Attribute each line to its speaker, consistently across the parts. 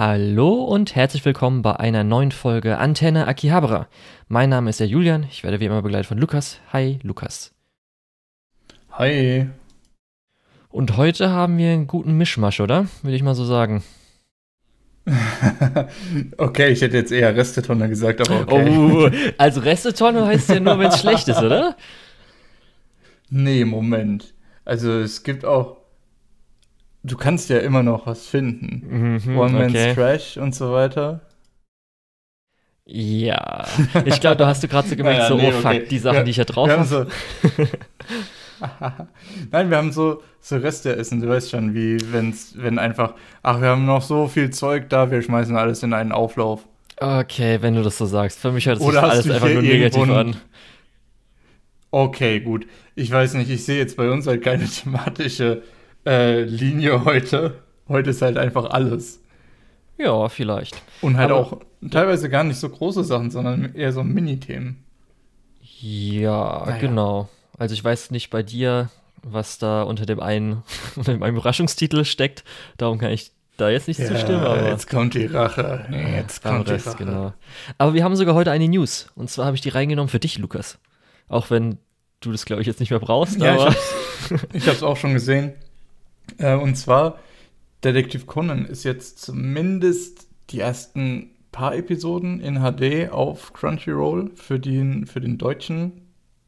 Speaker 1: Hallo und herzlich willkommen bei einer neuen Folge Antenne Akihabara. Mein Name ist der Julian, ich werde wie immer begleitet von Lukas. Hi, Lukas.
Speaker 2: Hi.
Speaker 1: Und heute haben wir einen guten Mischmasch, oder? Würde ich mal so sagen.
Speaker 2: okay, ich hätte jetzt eher Restetonne gesagt, aber okay.
Speaker 1: Oh, also Restetonne heißt ja nur, wenn es schlecht ist, oder?
Speaker 2: Nee, Moment. Also es gibt auch du kannst ja immer noch was finden. Mhm, One Man's okay. Trash und so weiter.
Speaker 1: Ja, ich glaube, da hast du gerade so gemerkt, naja, so, nee, oh fuck, okay. die Sachen, ja, die ich ja drauf habe. So
Speaker 2: Nein, wir haben so, so Reste essen, du weißt schon, wie wenn's, wenn einfach, ach, wir haben noch so viel Zeug da, wir schmeißen alles in einen Auflauf.
Speaker 1: Okay, wenn du das so sagst. Für mich hört sich alles einfach nur negativ an.
Speaker 2: Okay, gut. Ich weiß nicht, ich sehe jetzt bei uns halt keine thematische äh, Linie heute. Heute ist halt einfach alles.
Speaker 1: Ja, vielleicht.
Speaker 2: Und halt Aber, auch teilweise gar nicht so große Sachen, sondern eher so Mini-Themen.
Speaker 1: Ja, naja. genau. Also ich weiß nicht bei dir, was da unter dem einen, unter dem einen Überraschungstitel steckt. Darum kann ich da jetzt nicht ja, zustimmen. Aber
Speaker 2: jetzt kommt die Rache. Jetzt kommt Rest, die Rache. Genau.
Speaker 1: Aber wir haben sogar heute eine News. Und zwar habe ich die reingenommen für dich, Lukas. Auch wenn du das, glaube ich, jetzt nicht mehr brauchst. Ja, aber
Speaker 2: ich habe es auch schon gesehen. Äh, und zwar, Detektiv Conan ist jetzt zumindest die ersten paar Episoden in HD auf Crunchyroll für den, für den deutschen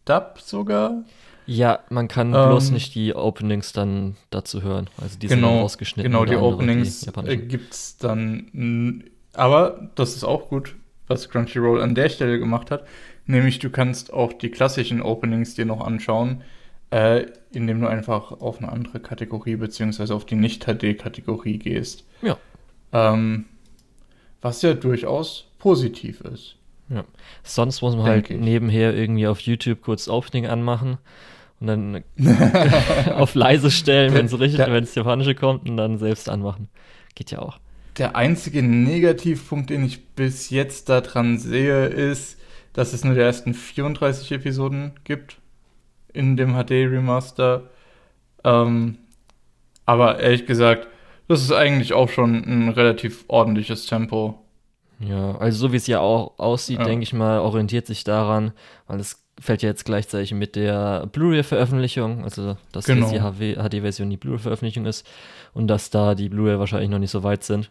Speaker 2: Dub sogar.
Speaker 1: Ja, man kann ähm, bloß nicht die Openings dann dazu hören. Also die
Speaker 2: genau,
Speaker 1: sind rausgeschnitten.
Speaker 2: Genau, die Openings äh, gibt es dann. Aber das ist auch gut, was Crunchyroll an der Stelle gemacht hat. Nämlich, du kannst auch die klassischen Openings dir noch anschauen äh, indem du einfach auf eine andere Kategorie beziehungsweise auf die Nicht-HD-Kategorie gehst.
Speaker 1: Ja.
Speaker 2: Ähm, was ja durchaus positiv ist.
Speaker 1: Ja. Sonst muss man halt ich. nebenher irgendwie auf YouTube kurz Opening anmachen und dann auf leise stellen, wenn es richtig, wenn es japanische kommt und dann selbst anmachen. Geht ja auch.
Speaker 2: Der einzige Negativpunkt, den ich bis jetzt daran sehe, ist, dass es nur die ersten 34 Episoden gibt in dem HD-Remaster. Ähm, aber ehrlich gesagt, das ist eigentlich auch schon ein relativ ordentliches Tempo.
Speaker 1: Ja, also so wie es ja auch aussieht, ja. denke ich mal, orientiert sich daran, weil es fällt ja jetzt gleichzeitig mit der Blu-ray-Veröffentlichung, also dass genau. jetzt die HD-Version die Blu-ray-Veröffentlichung ist und dass da die Blu-ray wahrscheinlich noch nicht so weit sind.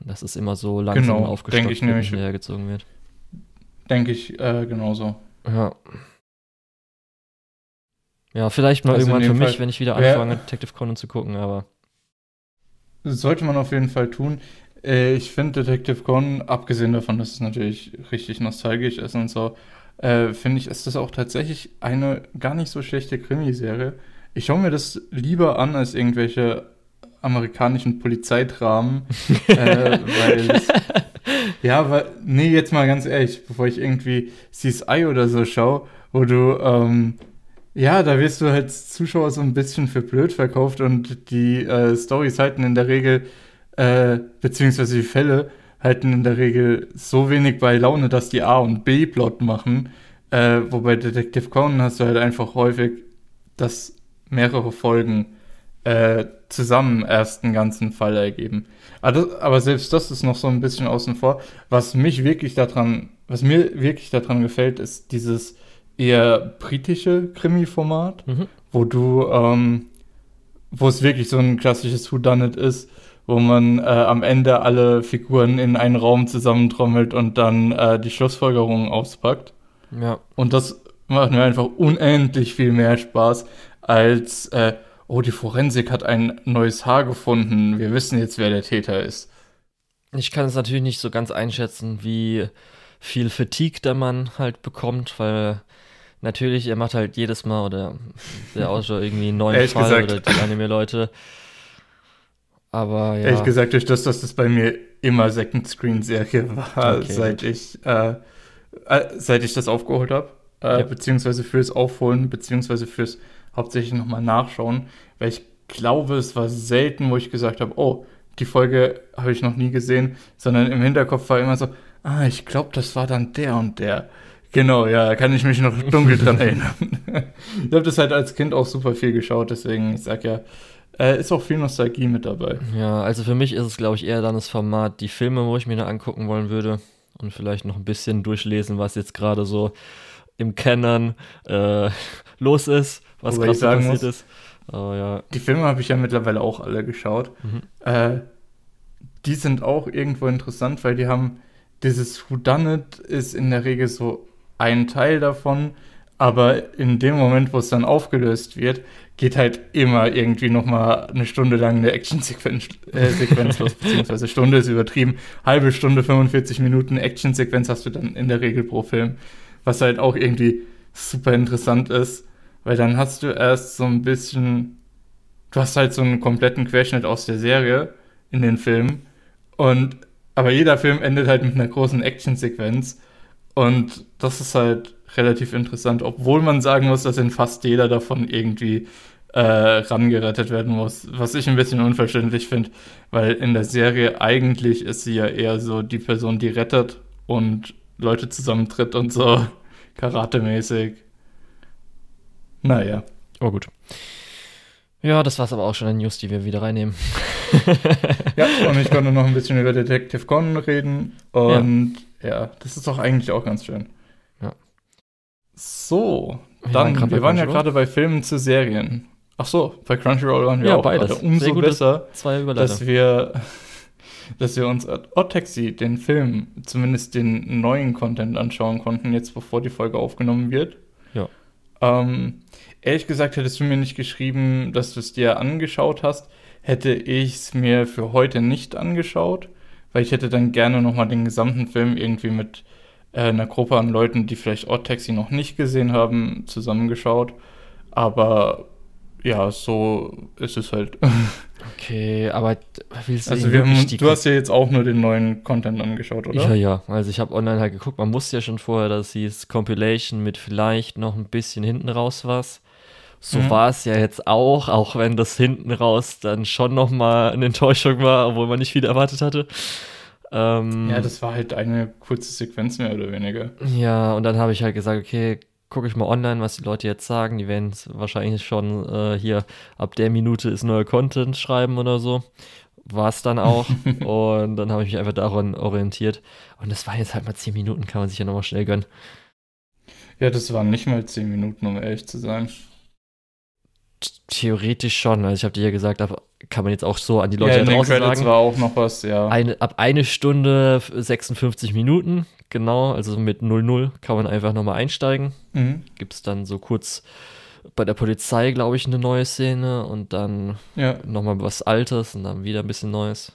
Speaker 1: Und dass es immer so langsam genau, aufgestockt
Speaker 2: nämlich,
Speaker 1: hergezogen wird.
Speaker 2: Denke ich äh, genauso.
Speaker 1: Ja. Ja, vielleicht mal also irgendwann für mich, Fall, wenn ich wieder anfange, ja, Detective Conan zu gucken, aber.
Speaker 2: Sollte man auf jeden Fall tun. Äh, ich finde Detective Conan, abgesehen davon, dass es natürlich richtig nostalgisch ist und so, äh, finde ich, ist das auch tatsächlich eine gar nicht so schlechte Krimiserie. Ich schaue mir das lieber an als irgendwelche amerikanischen Polizeidramen, äh, ja, weil, nee, jetzt mal ganz ehrlich, bevor ich irgendwie CSI oder so schaue, wo du ähm, ja, da wirst du als Zuschauer so ein bisschen für blöd verkauft und die äh, Stories halten in der Regel, äh, beziehungsweise die Fälle halten in der Regel so wenig bei Laune, dass die A- und B-Plot machen. Äh, wobei Detective Conan hast du halt einfach häufig, dass mehrere Folgen äh, zusammen erst einen ganzen Fall ergeben. Aber, aber selbst das ist noch so ein bisschen außen vor. Was mich wirklich daran, was mir wirklich daran gefällt, ist dieses eher britische Krimi-Format, mhm. wo du, ähm, wo es wirklich so ein klassisches Whodunit ist, wo man äh, am Ende alle Figuren in einen Raum zusammentrommelt und dann äh, die Schlussfolgerungen auspackt.
Speaker 1: Ja.
Speaker 2: Und das macht mir einfach unendlich viel mehr Spaß als, äh, oh, die Forensik hat ein neues Haar gefunden, wir wissen jetzt, wer der Täter ist.
Speaker 1: Ich kann es natürlich nicht so ganz einschätzen, wie viel Fatigue der Mann halt bekommt, weil natürlich, er macht halt jedes Mal oder der Autor irgendwie einen neuen Fall gesagt. oder die Anime-Leute. Aber ja.
Speaker 2: Ehrlich gesagt, durch das, dass das bei mir immer Second Screen-Serie war, okay, seit ich äh, äh, seit ich das aufgeholt habe, äh, ja. beziehungsweise fürs Aufholen, beziehungsweise fürs hauptsächlich nochmal nachschauen, weil ich glaube, es war selten, wo ich gesagt habe, oh, die Folge habe ich noch nie gesehen, sondern im Hinterkopf war immer so, ah, ich glaube, das war dann der und der. Genau, ja, kann ich mich noch dunkel dran erinnern. ich habe das halt als Kind auch super viel geschaut, deswegen, ich sag ja, äh, ist auch viel Nostalgie mit dabei.
Speaker 1: Ja, also für mich ist es, glaube ich, eher dann das Format, die Filme, wo ich mir da angucken wollen würde und vielleicht noch ein bisschen durchlesen, was jetzt gerade so im Canon äh, los ist, was gerade so passiert muss, ist.
Speaker 2: Oh, ja. Die Filme habe ich ja mittlerweile auch alle geschaut. Mhm. Äh, die sind auch irgendwo interessant, weil die haben dieses Whodunit ist in der Regel so ein Teil davon, aber in dem Moment, wo es dann aufgelöst wird, geht halt immer irgendwie noch mal eine Stunde lang eine Action-Sequenz äh, los, beziehungsweise Stunde ist übertrieben. Halbe Stunde, 45 Minuten Action-Sequenz hast du dann in der Regel pro Film, was halt auch irgendwie super interessant ist, weil dann hast du erst so ein bisschen, du hast halt so einen kompletten Querschnitt aus der Serie in den Filmen und aber jeder Film endet halt mit einer großen Action-Sequenz und das ist halt relativ interessant, obwohl man sagen muss, dass in fast jeder davon irgendwie äh, rangerettet werden muss. Was ich ein bisschen unverständlich finde, weil in der Serie eigentlich ist sie ja eher so die Person, die rettet und Leute zusammentritt und so karatemäßig. Naja.
Speaker 1: Oh gut. Ja, das war's aber auch schon an News, die wir wieder reinnehmen.
Speaker 2: ja, und ich konnte noch ein bisschen über Detective Conan reden und ja, ja das ist doch eigentlich auch ganz schön. So, dann, wir waren, wir waren ja gerade bei Filmen zu Serien. Ach so, bei Crunchyroll waren wir ja, auch beides. Gerade. Umso besser, dass wir, dass wir uns Odd Taxi, den Film, zumindest den neuen Content anschauen konnten, jetzt bevor die Folge aufgenommen wird.
Speaker 1: Ja.
Speaker 2: Ähm, ehrlich gesagt, hättest du mir nicht geschrieben, dass du es dir angeschaut hast, hätte ich es mir für heute nicht angeschaut, weil ich hätte dann gerne nochmal den gesamten Film irgendwie mit äh, einer Gruppe an Leuten, die vielleicht Odd Taxi noch nicht gesehen haben, zusammengeschaut. Aber ja, so ist es halt.
Speaker 1: Okay, aber
Speaker 2: willst du Also wir haben, du hast ja jetzt auch nur den neuen Content angeschaut, oder?
Speaker 1: Ja, ja. Also ich habe online halt geguckt, man wusste ja schon vorher, dass hieß Compilation mit vielleicht noch ein bisschen hinten raus was. So mhm. war es ja jetzt auch, auch wenn das hinten raus dann schon nochmal eine Enttäuschung war, obwohl man nicht viel erwartet hatte.
Speaker 2: Ähm, ja, das war halt eine kurze Sequenz mehr oder weniger.
Speaker 1: Ja, und dann habe ich halt gesagt, okay, gucke ich mal online, was die Leute jetzt sagen. Die werden wahrscheinlich schon äh, hier ab der Minute ist neuer Content schreiben oder so. War es dann auch. und dann habe ich mich einfach daran orientiert. Und das war jetzt halt mal zehn Minuten, kann man sich ja nochmal schnell gönnen.
Speaker 2: Ja, das waren nicht mal zehn Minuten, um ehrlich zu sein.
Speaker 1: Theoretisch schon. Also ich habe dir ja gesagt, da kann man jetzt auch so an die Leute ja,
Speaker 2: in draußen Credits sagen. war auch noch was, ja.
Speaker 1: Eine, ab eine Stunde 56 Minuten, genau, also mit 00 kann man einfach nochmal einsteigen. Mhm. Gibt es dann so kurz bei der Polizei, glaube ich, eine neue Szene und dann ja. nochmal was Altes und dann wieder ein bisschen Neues.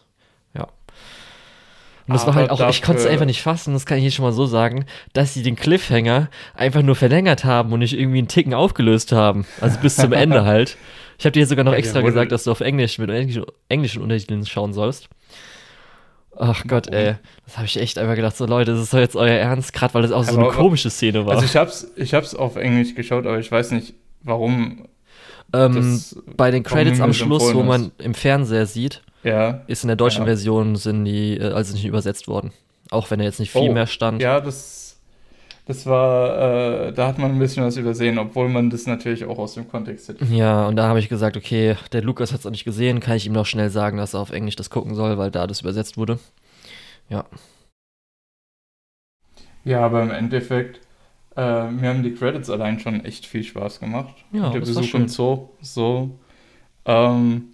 Speaker 1: Und das Aber war halt auch, ich konnte es einfach nicht fassen, das kann ich hier schon mal so sagen, dass sie den Cliffhanger einfach nur verlängert haben und nicht irgendwie einen Ticken aufgelöst haben. Also bis zum Ende halt. Ich habe dir sogar noch extra gesagt, dass du auf Englisch mit englischen Untertiteln schauen sollst. Ach Gott, ey. Das habe ich echt einfach gedacht, so Leute, das ist doch jetzt euer Ernst, gerade weil das auch so eine komische Szene war.
Speaker 2: Also ich hab's, ich hab's auf Englisch geschaut, aber ich weiß nicht, warum.
Speaker 1: Ähm, bei den Credits am Schluss, wo man im Fernseher sieht,
Speaker 2: ja,
Speaker 1: ist in der deutschen ja. Version sind die, äh, also nicht übersetzt worden. Auch wenn da jetzt nicht viel oh, mehr stand.
Speaker 2: Ja, das das war, äh, da hat man ein bisschen was übersehen, obwohl man das natürlich auch aus dem Kontext hätte.
Speaker 1: Ja, und da habe ich gesagt, okay, der Lukas hat es auch nicht gesehen, kann ich ihm noch schnell sagen, dass er auf Englisch das gucken soll, weil da das übersetzt wurde. Ja.
Speaker 2: Ja, aber im Endeffekt, äh, mir haben die Credits allein schon echt viel Spaß gemacht.
Speaker 1: Ja,
Speaker 2: und der Besuch im Zoo, so. Ähm,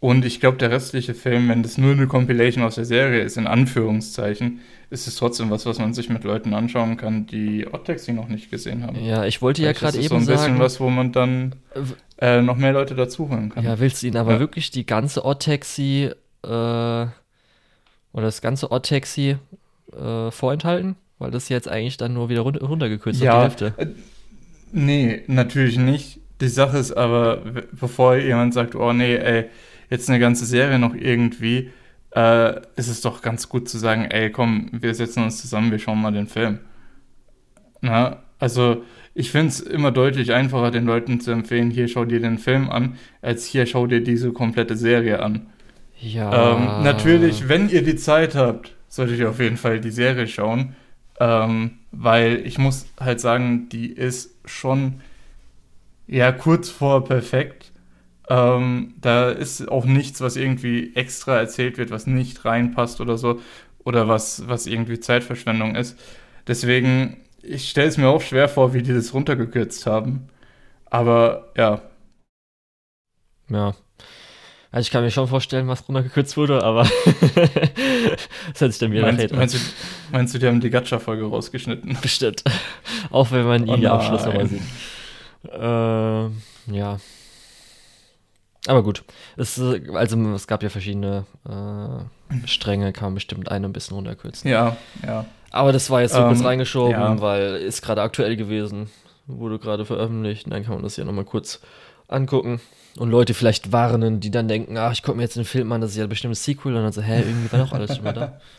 Speaker 2: und ich glaube, der restliche Film, wenn das nur eine Compilation aus der Serie ist, in Anführungszeichen, ist es trotzdem was, was man sich mit Leuten anschauen kann, die Oddtaxi noch nicht gesehen haben.
Speaker 1: Ja, ich wollte Vielleicht ja gerade eben sagen.
Speaker 2: so ein bisschen was, wo man dann äh, noch mehr Leute dazuholen kann.
Speaker 1: Ja, willst du ihnen aber ja. wirklich die ganze Oddtaxi äh, oder das ganze Oddtaxi äh, vorenthalten? Weil das jetzt eigentlich dann nur wieder run runtergekürzt
Speaker 2: ja, auf die Hälfte. Äh, nee, natürlich nicht. Die Sache ist aber, bevor jemand sagt, oh nee, ey, jetzt eine ganze Serie noch irgendwie, äh, ist es doch ganz gut zu sagen, ey, komm, wir setzen uns zusammen, wir schauen mal den Film. Na, also ich finde es immer deutlich einfacher, den Leuten zu empfehlen, hier schau dir den Film an, als hier schau dir diese komplette Serie an.
Speaker 1: Ja.
Speaker 2: Ähm, natürlich, wenn ihr die Zeit habt, solltet ihr auf jeden Fall die Serie schauen. Ähm, weil ich muss halt sagen, die ist schon ja kurz vor perfekt. Ähm, da ist auch nichts, was irgendwie extra erzählt wird, was nicht reinpasst oder so. Oder was, was irgendwie Zeitverschwendung ist. Deswegen, ich stelle es mir auch schwer vor, wie die das runtergekürzt haben. Aber ja.
Speaker 1: Ja. Also ich kann mir schon vorstellen, was runtergekürzt wurde, aber das hätte ich dann wieder
Speaker 2: meinst, meinst, du, meinst du, die haben die Gacha-Folge rausgeschnitten?
Speaker 1: Bestimmt. Auch wenn man oh, den Abschluss nochmal sieht. Äh, ja. Aber gut. Es, also es gab ja verschiedene äh, Stränge, kann man bestimmt eine ein bisschen runterkürzen.
Speaker 2: Ja, ja.
Speaker 1: Aber das war jetzt so ähm, kurz reingeschoben, ja. weil ist gerade aktuell gewesen, wurde gerade veröffentlicht. Und dann kann man das ja nochmal kurz angucken und Leute vielleicht warnen, die dann denken, ach, ich gucke mir jetzt einen Film an, das ist ja bestimmt ein Sequel und dann so, hä, irgendwie war doch alles schon mal da.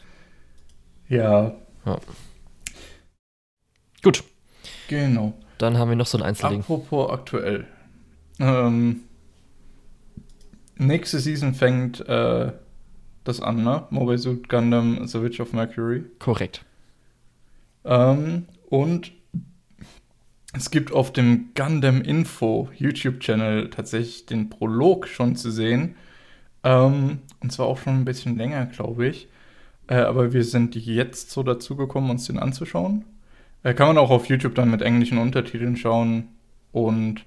Speaker 2: Ja.
Speaker 1: ja. Gut.
Speaker 2: Genau.
Speaker 1: Dann haben wir noch so ein Einzelding.
Speaker 2: Apropos aktuell. Ähm, nächste Season fängt äh, das an, ne? Mobile Suit Gundam The Witch of Mercury.
Speaker 1: Korrekt.
Speaker 2: Ähm, und es gibt auf dem Gundam Info YouTube-Channel tatsächlich den Prolog schon zu sehen. Ähm, und zwar auch schon ein bisschen länger, glaube ich. Äh, aber wir sind jetzt so dazu gekommen, uns den anzuschauen. Äh, kann man auch auf YouTube dann mit englischen Untertiteln schauen. Und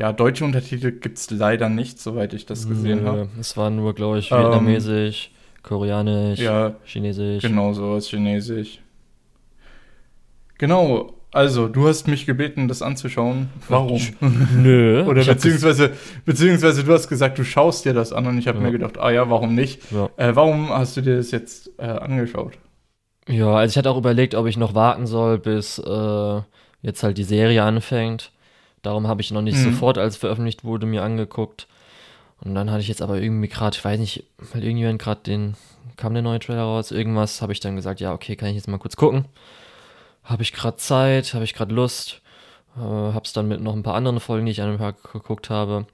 Speaker 2: ja, deutsche Untertitel gibt es leider nicht, soweit ich das gesehen habe.
Speaker 1: Es war nur, glaube ich, vietnamesisch, ähm, koreanisch,
Speaker 2: ja,
Speaker 1: chinesisch.
Speaker 2: Genau, sowas chinesisch. Genau, also, du hast mich gebeten, das anzuschauen. Warum?
Speaker 1: Nö.
Speaker 2: Oder beziehungsweise, beziehungsweise du hast gesagt, du schaust dir das an und ich habe ja. mir gedacht, ah ja, warum nicht? Ja. Äh, warum hast du dir das jetzt äh, angeschaut?
Speaker 1: Ja, also ich hatte auch überlegt, ob ich noch warten soll, bis äh, jetzt halt die Serie anfängt. Darum habe ich noch nicht mhm. sofort, als veröffentlicht wurde, mir angeguckt. Und dann hatte ich jetzt aber irgendwie gerade, ich weiß nicht, weil irgendjemand gerade den, kam der neue Trailer raus, irgendwas, habe ich dann gesagt, ja, okay, kann ich jetzt mal kurz gucken habe ich gerade Zeit, habe ich gerade Lust, äh, habe es dann mit noch ein paar anderen Folgen, die ich an dem Tag geguckt habe,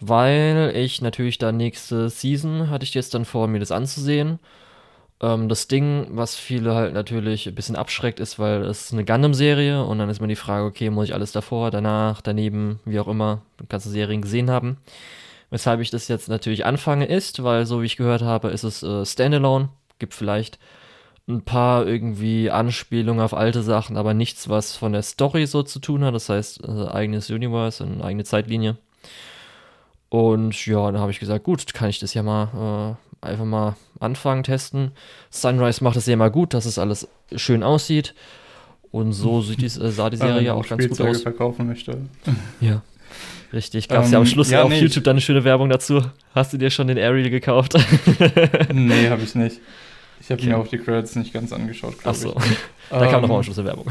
Speaker 1: weil ich natürlich da nächste Season hatte ich jetzt dann vor, mir das anzusehen. Ähm, das Ding, was viele halt natürlich ein bisschen abschreckt, ist, weil es eine Gundam-Serie und dann ist mir die Frage, okay, muss ich alles davor, danach, daneben, wie auch immer, ganze Serien gesehen haben. Weshalb ich das jetzt natürlich anfange ist, weil so wie ich gehört habe, ist es äh, Standalone, gibt vielleicht ein paar irgendwie Anspielungen auf alte Sachen, aber nichts, was von der Story so zu tun hat. Das heißt, äh, eigenes Universe, eine eigene Zeitlinie. Und ja, dann habe ich gesagt, gut, kann ich das ja mal äh, einfach mal anfangen, testen. Sunrise macht es ja mal gut, dass es alles schön aussieht. Und so sieht die, äh, sah die Serie ja auch ganz gut aus.
Speaker 2: verkaufen möchte.
Speaker 1: Ja. Richtig, gab es ähm, ja am Schluss ja, auf nee, YouTube dann eine schöne Werbung dazu. Hast du dir schon den Ariel gekauft?
Speaker 2: nee, habe ich nicht. Ich habe mir auch die Credits nicht ganz angeschaut,
Speaker 1: glaube ich. Achso, da kam noch mal am Schluss eine Werbung.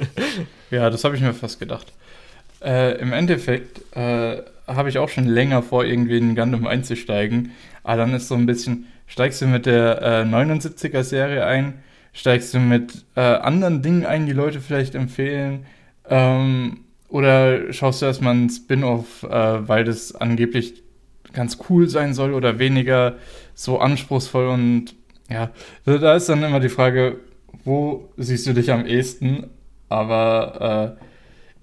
Speaker 2: ja, das habe ich mir fast gedacht. Äh, Im Endeffekt äh, habe ich auch schon länger vor, irgendwie in Gundam einzusteigen. Aber dann ist so ein bisschen, steigst du mit der äh, 79er-Serie ein, steigst du mit äh, anderen Dingen ein, die Leute vielleicht empfehlen, ähm, oder schaust du erstmal ein Spin-off, äh, weil das angeblich ganz cool sein soll oder weniger so anspruchsvoll und ja, also da ist dann immer die Frage, wo siehst du dich am ehesten? Aber äh,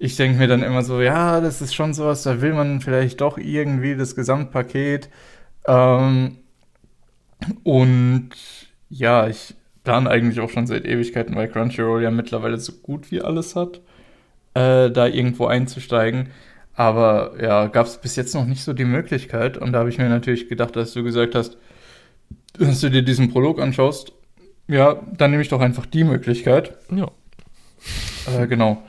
Speaker 2: ich denke mir dann immer so, ja, das ist schon sowas, da will man vielleicht doch irgendwie das Gesamtpaket. Ähm, und ja, ich plane eigentlich auch schon seit Ewigkeiten, weil Crunchyroll ja mittlerweile so gut wie alles hat, äh, da irgendwo einzusteigen. Aber ja, gab es bis jetzt noch nicht so die Möglichkeit. Und da habe ich mir natürlich gedacht, dass du gesagt hast, dass du dir diesen Prolog anschaust, ja, dann nehme ich doch einfach die Möglichkeit.
Speaker 1: Ja.
Speaker 2: Äh, genau.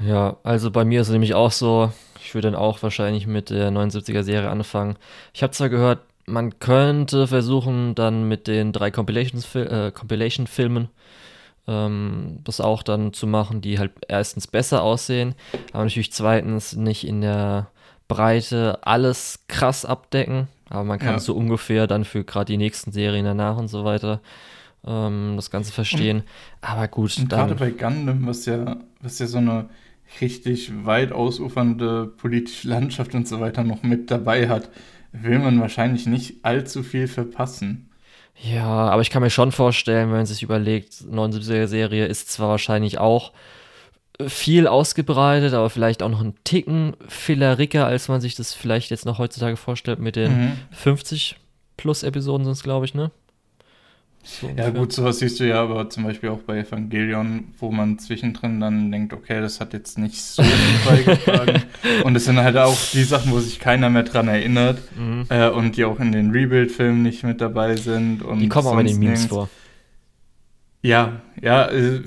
Speaker 1: Ja, also bei mir ist es nämlich auch so, ich würde dann auch wahrscheinlich mit der 79er-Serie anfangen. Ich habe zwar gehört, man könnte versuchen, dann mit den drei Compilation-Filmen äh, Compilation ähm, das auch dann zu machen, die halt erstens besser aussehen, aber natürlich zweitens nicht in der Breite alles krass abdecken. Aber man kann ja. so ungefähr dann für gerade die nächsten Serien danach und so weiter ähm, das Ganze verstehen. Und, Aber gut.
Speaker 2: Und gerade bei Gundam, was ja, was ja so eine richtig weit ausufernde politische Landschaft und so weiter noch mit dabei hat, will man wahrscheinlich nicht allzu viel verpassen.
Speaker 1: Ja, aber ich kann mir schon vorstellen, wenn man sich überlegt, 79er Serie ist zwar wahrscheinlich auch viel ausgebreitet, aber vielleicht auch noch ein Ticken filleriger, als man sich das vielleicht jetzt noch heutzutage vorstellt mit den mhm. 50 plus Episoden sind es, glaube ich, ne?
Speaker 2: So ja, gut, sowas siehst du ja aber zum Beispiel auch bei Evangelion, wo man zwischendrin dann denkt, okay, das hat jetzt nicht so viel beigetragen. und es sind halt auch die Sachen, wo sich keiner mehr dran erinnert mhm. äh, und die auch in den Rebuild-Filmen nicht mit dabei sind. Und
Speaker 1: die kommen auch in den Memes nirgends. vor.
Speaker 2: Ja, ja, äh,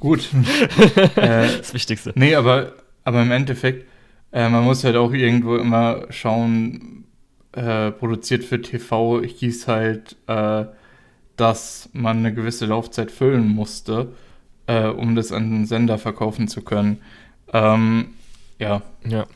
Speaker 2: gut.
Speaker 1: äh, das Wichtigste.
Speaker 2: Nee, aber, aber im Endeffekt, äh, man muss halt auch irgendwo immer schauen, äh, produziert für TV hieß halt, äh, dass man eine gewisse Laufzeit füllen musste, äh, um das an den Sender verkaufen zu können. Ähm, ja.
Speaker 1: Ja.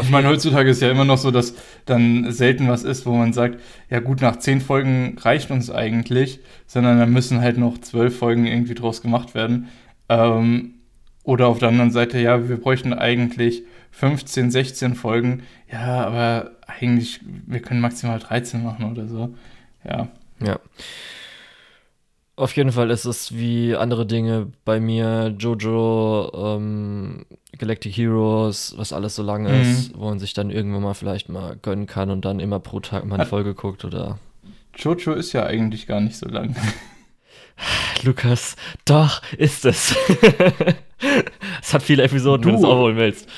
Speaker 2: Ich meine, heutzutage ist ja immer noch so, dass dann selten was ist, wo man sagt, ja gut, nach zehn Folgen reicht uns eigentlich, sondern dann müssen halt noch zwölf Folgen irgendwie draus gemacht werden. Ähm, oder auf der anderen Seite, ja, wir bräuchten eigentlich 15, 16 Folgen. Ja, aber eigentlich, wir können maximal 13 machen oder so. Ja.
Speaker 1: Ja. Auf jeden Fall ist es wie andere Dinge bei mir, Jojo, ähm, Galactic Heroes, was alles so lang mhm. ist, wo man sich dann irgendwann mal vielleicht mal gönnen kann und dann immer pro Tag mal eine Folge guckt oder.
Speaker 2: Jojo ist ja eigentlich gar nicht so lang.
Speaker 1: Lukas, doch, ist es. es hat viele Episoden, du, wenn du es aufholen willst.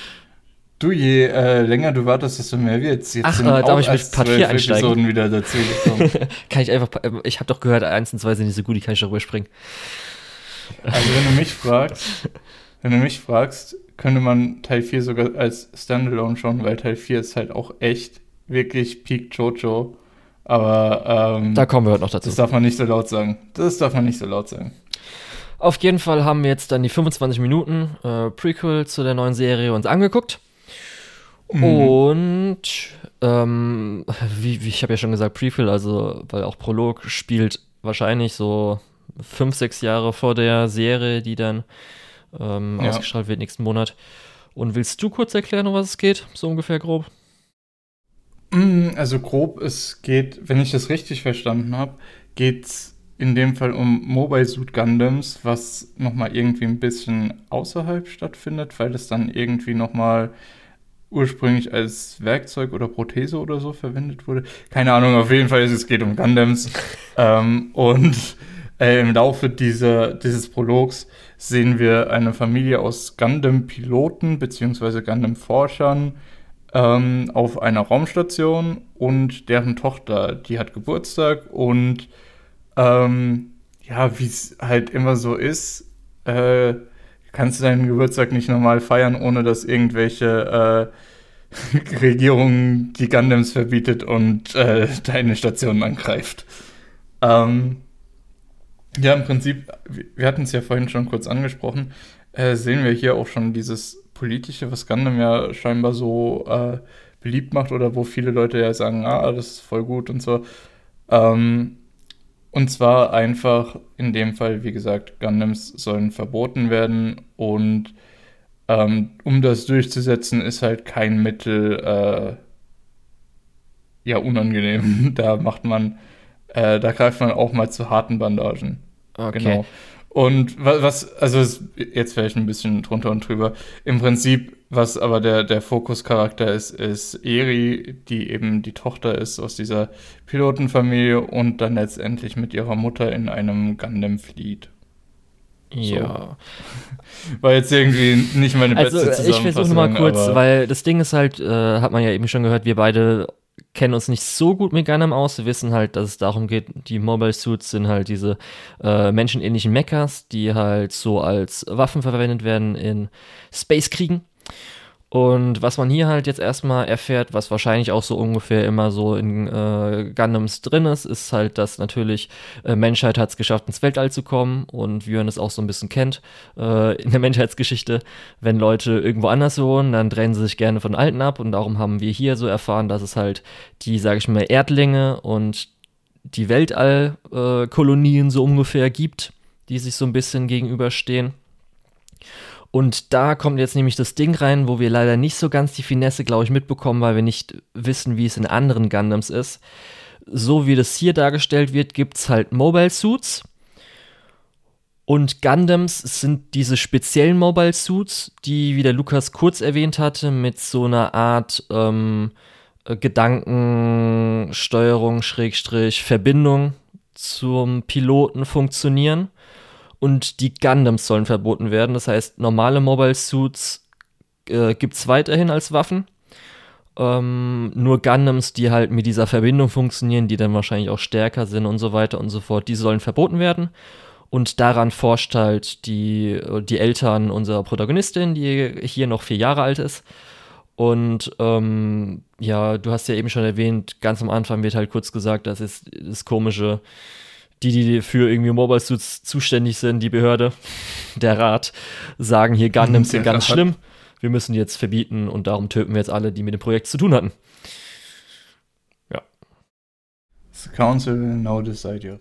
Speaker 2: Du, je äh, länger du wartest, desto mehr wird es.
Speaker 1: Jetzt Ach, sind äh, darf ich mit Papier einsteigen?
Speaker 2: Episoden wieder dazu gekommen.
Speaker 1: kann ich einfach, äh, ich habe doch gehört, eins und zwei sind nicht so gut, die kann ich darüber springen.
Speaker 2: Also wenn du mich fragst, wenn du mich fragst, könnte man Teil 4 sogar als Standalone schauen, weil Teil 4 ist halt auch echt wirklich Peak Jojo. Aber ähm,
Speaker 1: da kommen wir heute noch dazu.
Speaker 2: Das darf man nicht so laut sagen. Das darf man nicht so laut sagen.
Speaker 1: Auf jeden Fall haben wir jetzt dann die 25 Minuten äh, Prequel zu der neuen Serie uns angeguckt. Mhm. Und ähm, wie, wie ich habe ja schon gesagt, Prequel, also weil auch Prolog spielt wahrscheinlich so fünf, sechs Jahre vor der Serie, die dann ähm, ja. ausgestrahlt wird nächsten Monat. Und willst du kurz erklären, um was es geht? So ungefähr grob?
Speaker 2: Mm, also grob, es geht, wenn ich das richtig verstanden habe, geht es in dem Fall um Mobile Suit Gundams, was nochmal irgendwie ein bisschen außerhalb stattfindet, weil es dann irgendwie nochmal ursprünglich als Werkzeug oder Prothese oder so verwendet wurde. Keine Ahnung, auf jeden Fall es geht um Gundams. ähm, und äh, im Laufe dieser, dieses Prologs sehen wir eine Familie aus Gundam-Piloten bzw. Gundam-Forschern ähm, auf einer Raumstation und deren Tochter, die hat Geburtstag und ähm, ja, wie es halt immer so ist, äh, kannst du deinen Geburtstag nicht normal feiern, ohne dass irgendwelche äh, Regierungen die Gundams verbietet und äh, deine Stationen angreift. Ähm, ja, im Prinzip, wir hatten es ja vorhin schon kurz angesprochen, äh, sehen wir hier auch schon dieses politische, was Gundam ja scheinbar so äh, beliebt macht oder wo viele Leute ja sagen, ah, das ist voll gut und so. Ähm, und zwar einfach in dem Fall, wie gesagt, Gundams sollen verboten werden und ähm, um das durchzusetzen, ist halt kein Mittel äh, ja unangenehm. da macht man, äh, da greift man auch mal zu harten Bandagen.
Speaker 1: Okay. Genau.
Speaker 2: Und was, also jetzt vielleicht ein bisschen drunter und drüber. Im Prinzip, was aber der, der Fokuscharakter ist, ist Eri, die eben die Tochter ist aus dieser Pilotenfamilie und dann letztendlich mit ihrer Mutter in einem Gundam flieht.
Speaker 1: Ja.
Speaker 2: War jetzt irgendwie nicht meine beste also,
Speaker 1: Zusammenfassung. Ich versuche mal kurz, weil das Ding ist halt, äh, hat man ja eben schon gehört, wir beide kennen uns nicht so gut mit Gundam aus. Wir wissen halt, dass es darum geht, die Mobile Suits sind halt diese äh, menschenähnlichen Mechas, die halt so als Waffen verwendet werden in Space-Kriegen. Und was man hier halt jetzt erstmal erfährt, was wahrscheinlich auch so ungefähr immer so in äh, Gundams drin ist, ist halt, dass natürlich äh, Menschheit hat es geschafft, ins Weltall zu kommen und wie man es auch so ein bisschen kennt äh, in der Menschheitsgeschichte, wenn Leute irgendwo anders wohnen, dann drehen sie sich gerne von Alten ab und darum haben wir hier so erfahren, dass es halt die, sage ich mal, Erdlinge und die Weltallkolonien äh, so ungefähr gibt, die sich so ein bisschen gegenüberstehen. Und da kommt jetzt nämlich das Ding rein, wo wir leider nicht so ganz die Finesse, glaube ich, mitbekommen, weil wir nicht wissen, wie es in anderen Gundams ist. So wie das hier dargestellt wird, gibt es halt Mobile Suits. Und Gundams sind diese speziellen Mobile Suits, die, wie der Lukas kurz erwähnt hatte, mit so einer Art ähm, Gedankensteuerung, Schrägstrich, Verbindung zum Piloten funktionieren. Und die Gundams sollen verboten werden. Das heißt, normale Mobile Suits äh, gibt es weiterhin als Waffen. Ähm, nur Gundams, die halt mit dieser Verbindung funktionieren, die dann wahrscheinlich auch stärker sind und so weiter und so fort, die sollen verboten werden. Und daran forscht halt die, die Eltern unserer Protagonistin, die hier noch vier Jahre alt ist. Und ähm, ja, du hast ja eben schon erwähnt, ganz am Anfang wird halt kurz gesagt, das ist das komische, die, die für irgendwie Mobile Suits zuständig sind, die Behörde, der Rat, sagen hier Gundams sind ganz schlimm. Wir müssen die jetzt verbieten und darum töten wir jetzt alle, die mit dem Projekt zu tun hatten. Ja.
Speaker 2: The Council now decide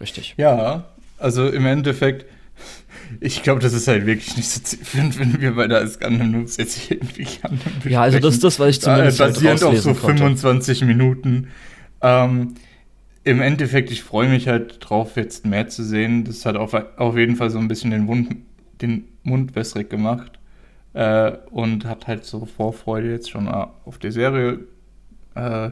Speaker 1: Richtig.
Speaker 2: Ja, also im Endeffekt ich glaube, das ist halt wirklich nicht so zielführend, wenn wir bei der Gundam Noobs jetzt irgendwie
Speaker 1: Gundam besprechen. Ja, also das ist das, was ich zumindest
Speaker 2: äh, Basierend halt auf so 25 konnte. Minuten. Ähm, Im Endeffekt, ich freue mich halt drauf, jetzt mehr zu sehen. Das hat auf, auf jeden Fall so ein bisschen den, Wund, den Mund wässrig gemacht. Äh, und hat halt so Vorfreude jetzt schon auf die Serie äh,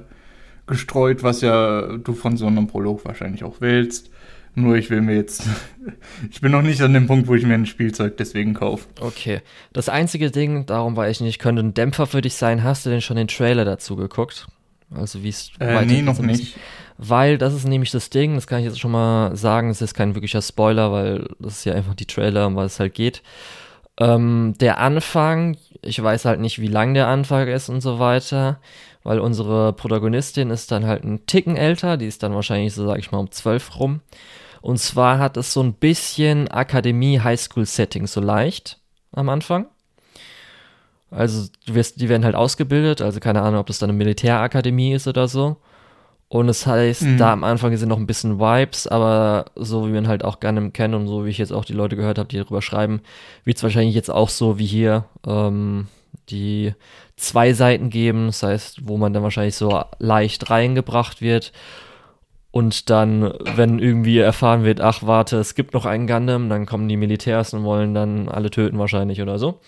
Speaker 2: gestreut, was ja du von so einem Prolog wahrscheinlich auch willst. Nur ich will mir jetzt. ich bin noch nicht an dem Punkt, wo ich mir ein Spielzeug deswegen kaufe.
Speaker 1: Okay. Das einzige Ding, darum war ich nicht, könnte ein Dämpfer für dich sein. Hast du denn schon den Trailer dazu geguckt? Also wie es
Speaker 2: äh, Nee, noch nicht.
Speaker 1: Weil das ist nämlich das Ding, das kann ich jetzt schon mal sagen, es ist kein wirklicher Spoiler, weil das ist ja einfach die Trailer, um was es halt geht. Ähm, der Anfang, ich weiß halt nicht, wie lang der Anfang ist und so weiter, weil unsere Protagonistin ist dann halt ein Ticken älter, die ist dann wahrscheinlich so, sag ich mal, um zwölf rum. Und zwar hat es so ein bisschen Akademie-Highschool-Setting so leicht am Anfang. Also wirst, die werden halt ausgebildet, also keine Ahnung, ob das dann eine Militärakademie ist oder so. Und es das heißt, mhm. da am Anfang sind noch ein bisschen Vibes, aber so wie man halt auch gerne kennt und so wie ich jetzt auch die Leute gehört habe, die darüber schreiben, wird es wahrscheinlich jetzt auch so wie hier ähm, die zwei Seiten geben, das heißt, wo man dann wahrscheinlich so leicht reingebracht wird und dann, wenn irgendwie erfahren wird, ach warte, es gibt noch einen Gundam, dann kommen die Militärs und wollen dann alle töten wahrscheinlich oder so.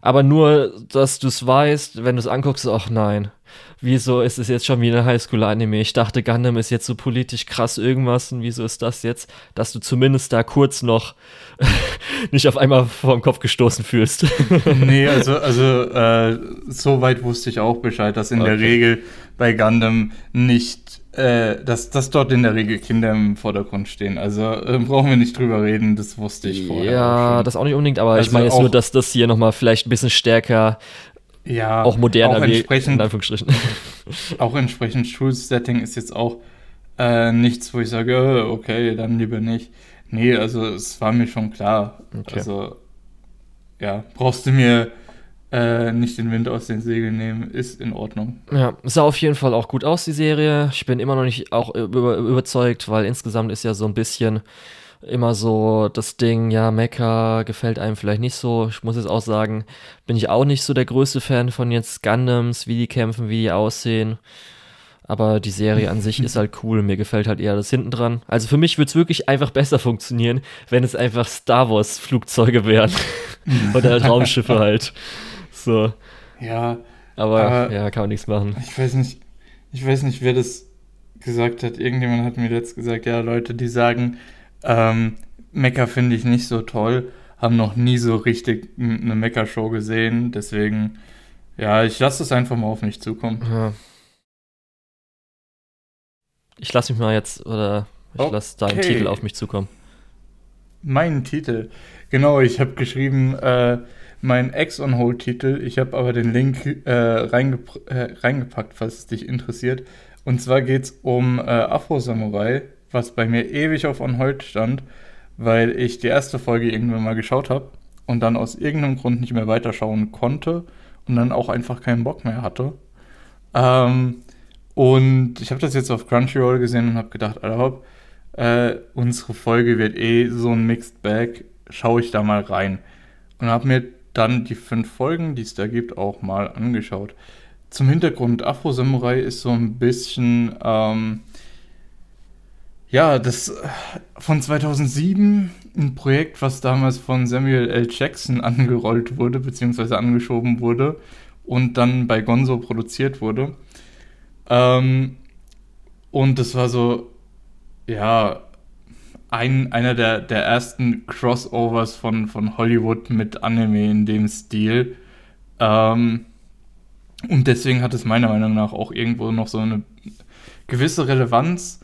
Speaker 1: Aber nur, dass du es weißt, wenn du es anguckst, ach nein, wieso ist es jetzt schon wie eine Highschool-Anime? Ich dachte, Gundam ist jetzt so politisch krass irgendwas und wieso ist das jetzt, dass du zumindest da kurz noch nicht auf einmal vor den Kopf gestoßen fühlst?
Speaker 2: nee, also, also äh, so weit wusste ich auch Bescheid, dass in okay. der Regel bei Gundam nicht äh, dass, dass dort in der Regel Kinder im Vordergrund stehen. Also äh, brauchen wir nicht drüber reden, das wusste ich vorher.
Speaker 1: Ja, auch das auch nicht unbedingt, aber also ich meine jetzt nur, dass das hier nochmal vielleicht ein bisschen stärker,
Speaker 2: ja,
Speaker 1: auch moderner
Speaker 2: auch entsprechend, in Anführungsstrichen. auch entsprechend Schulsetting ist jetzt auch äh, nichts, wo ich sage, äh, okay, dann lieber nicht. Nee, also es war mir schon klar. Okay. Also, ja, brauchst du mir äh, nicht den Wind aus den Segeln nehmen, ist in Ordnung.
Speaker 1: Ja, sah auf jeden Fall auch gut aus, die Serie. Ich bin immer noch nicht auch über, überzeugt, weil insgesamt ist ja so ein bisschen immer so das Ding, ja, Mecha gefällt einem vielleicht nicht so. Ich muss jetzt auch sagen, bin ich auch nicht so der größte Fan von jetzt Gundams, wie die kämpfen, wie die aussehen. Aber die Serie an sich ist halt cool. Mir gefällt halt eher das hinten dran. Also für mich würde es wirklich einfach besser funktionieren, wenn es einfach Star Wars Flugzeuge wären. Oder Raumschiffe halt. So.
Speaker 2: Ja.
Speaker 1: Aber, aber, ja, kann man nichts machen.
Speaker 2: Ich weiß nicht, ich weiß nicht, wer das gesagt hat. Irgendjemand hat mir jetzt gesagt, ja, Leute, die sagen, ähm, Mecha finde ich nicht so toll, haben noch nie so richtig eine Mecha-Show gesehen. Deswegen, ja, ich lasse es einfach mal auf mich zukommen. Ja.
Speaker 1: Ich lasse mich mal jetzt, oder ich okay. lasse deinen Titel auf mich zukommen.
Speaker 2: Meinen Titel. Genau, ich habe geschrieben, äh, mein Ex-on-Hold-Titel. Ich habe aber den Link äh, reingep äh, reingepackt, falls es dich interessiert. Und zwar geht es um äh, Afro-Samurai, was bei mir ewig auf On-Hold stand, weil ich die erste Folge irgendwann mal geschaut habe und dann aus irgendeinem Grund nicht mehr weiterschauen konnte und dann auch einfach keinen Bock mehr hatte. Ähm, und ich habe das jetzt auf Crunchyroll gesehen und habe gedacht, Alter, hopp, äh, unsere Folge wird eh so ein Mixed Bag, schaue ich da mal rein. Und habe mir dann die fünf Folgen, die es da gibt, auch mal angeschaut. Zum Hintergrund, Afro Samurai ist so ein bisschen, ähm, Ja, das äh, von 2007 ein Projekt, was damals von Samuel L. Jackson angerollt wurde, beziehungsweise angeschoben wurde und dann bei Gonzo produziert wurde. Ähm, und das war so, ja, ein, einer der, der ersten Crossovers von, von Hollywood mit Anime in dem Stil. Ähm, und deswegen hat es meiner Meinung nach auch irgendwo noch so eine gewisse Relevanz.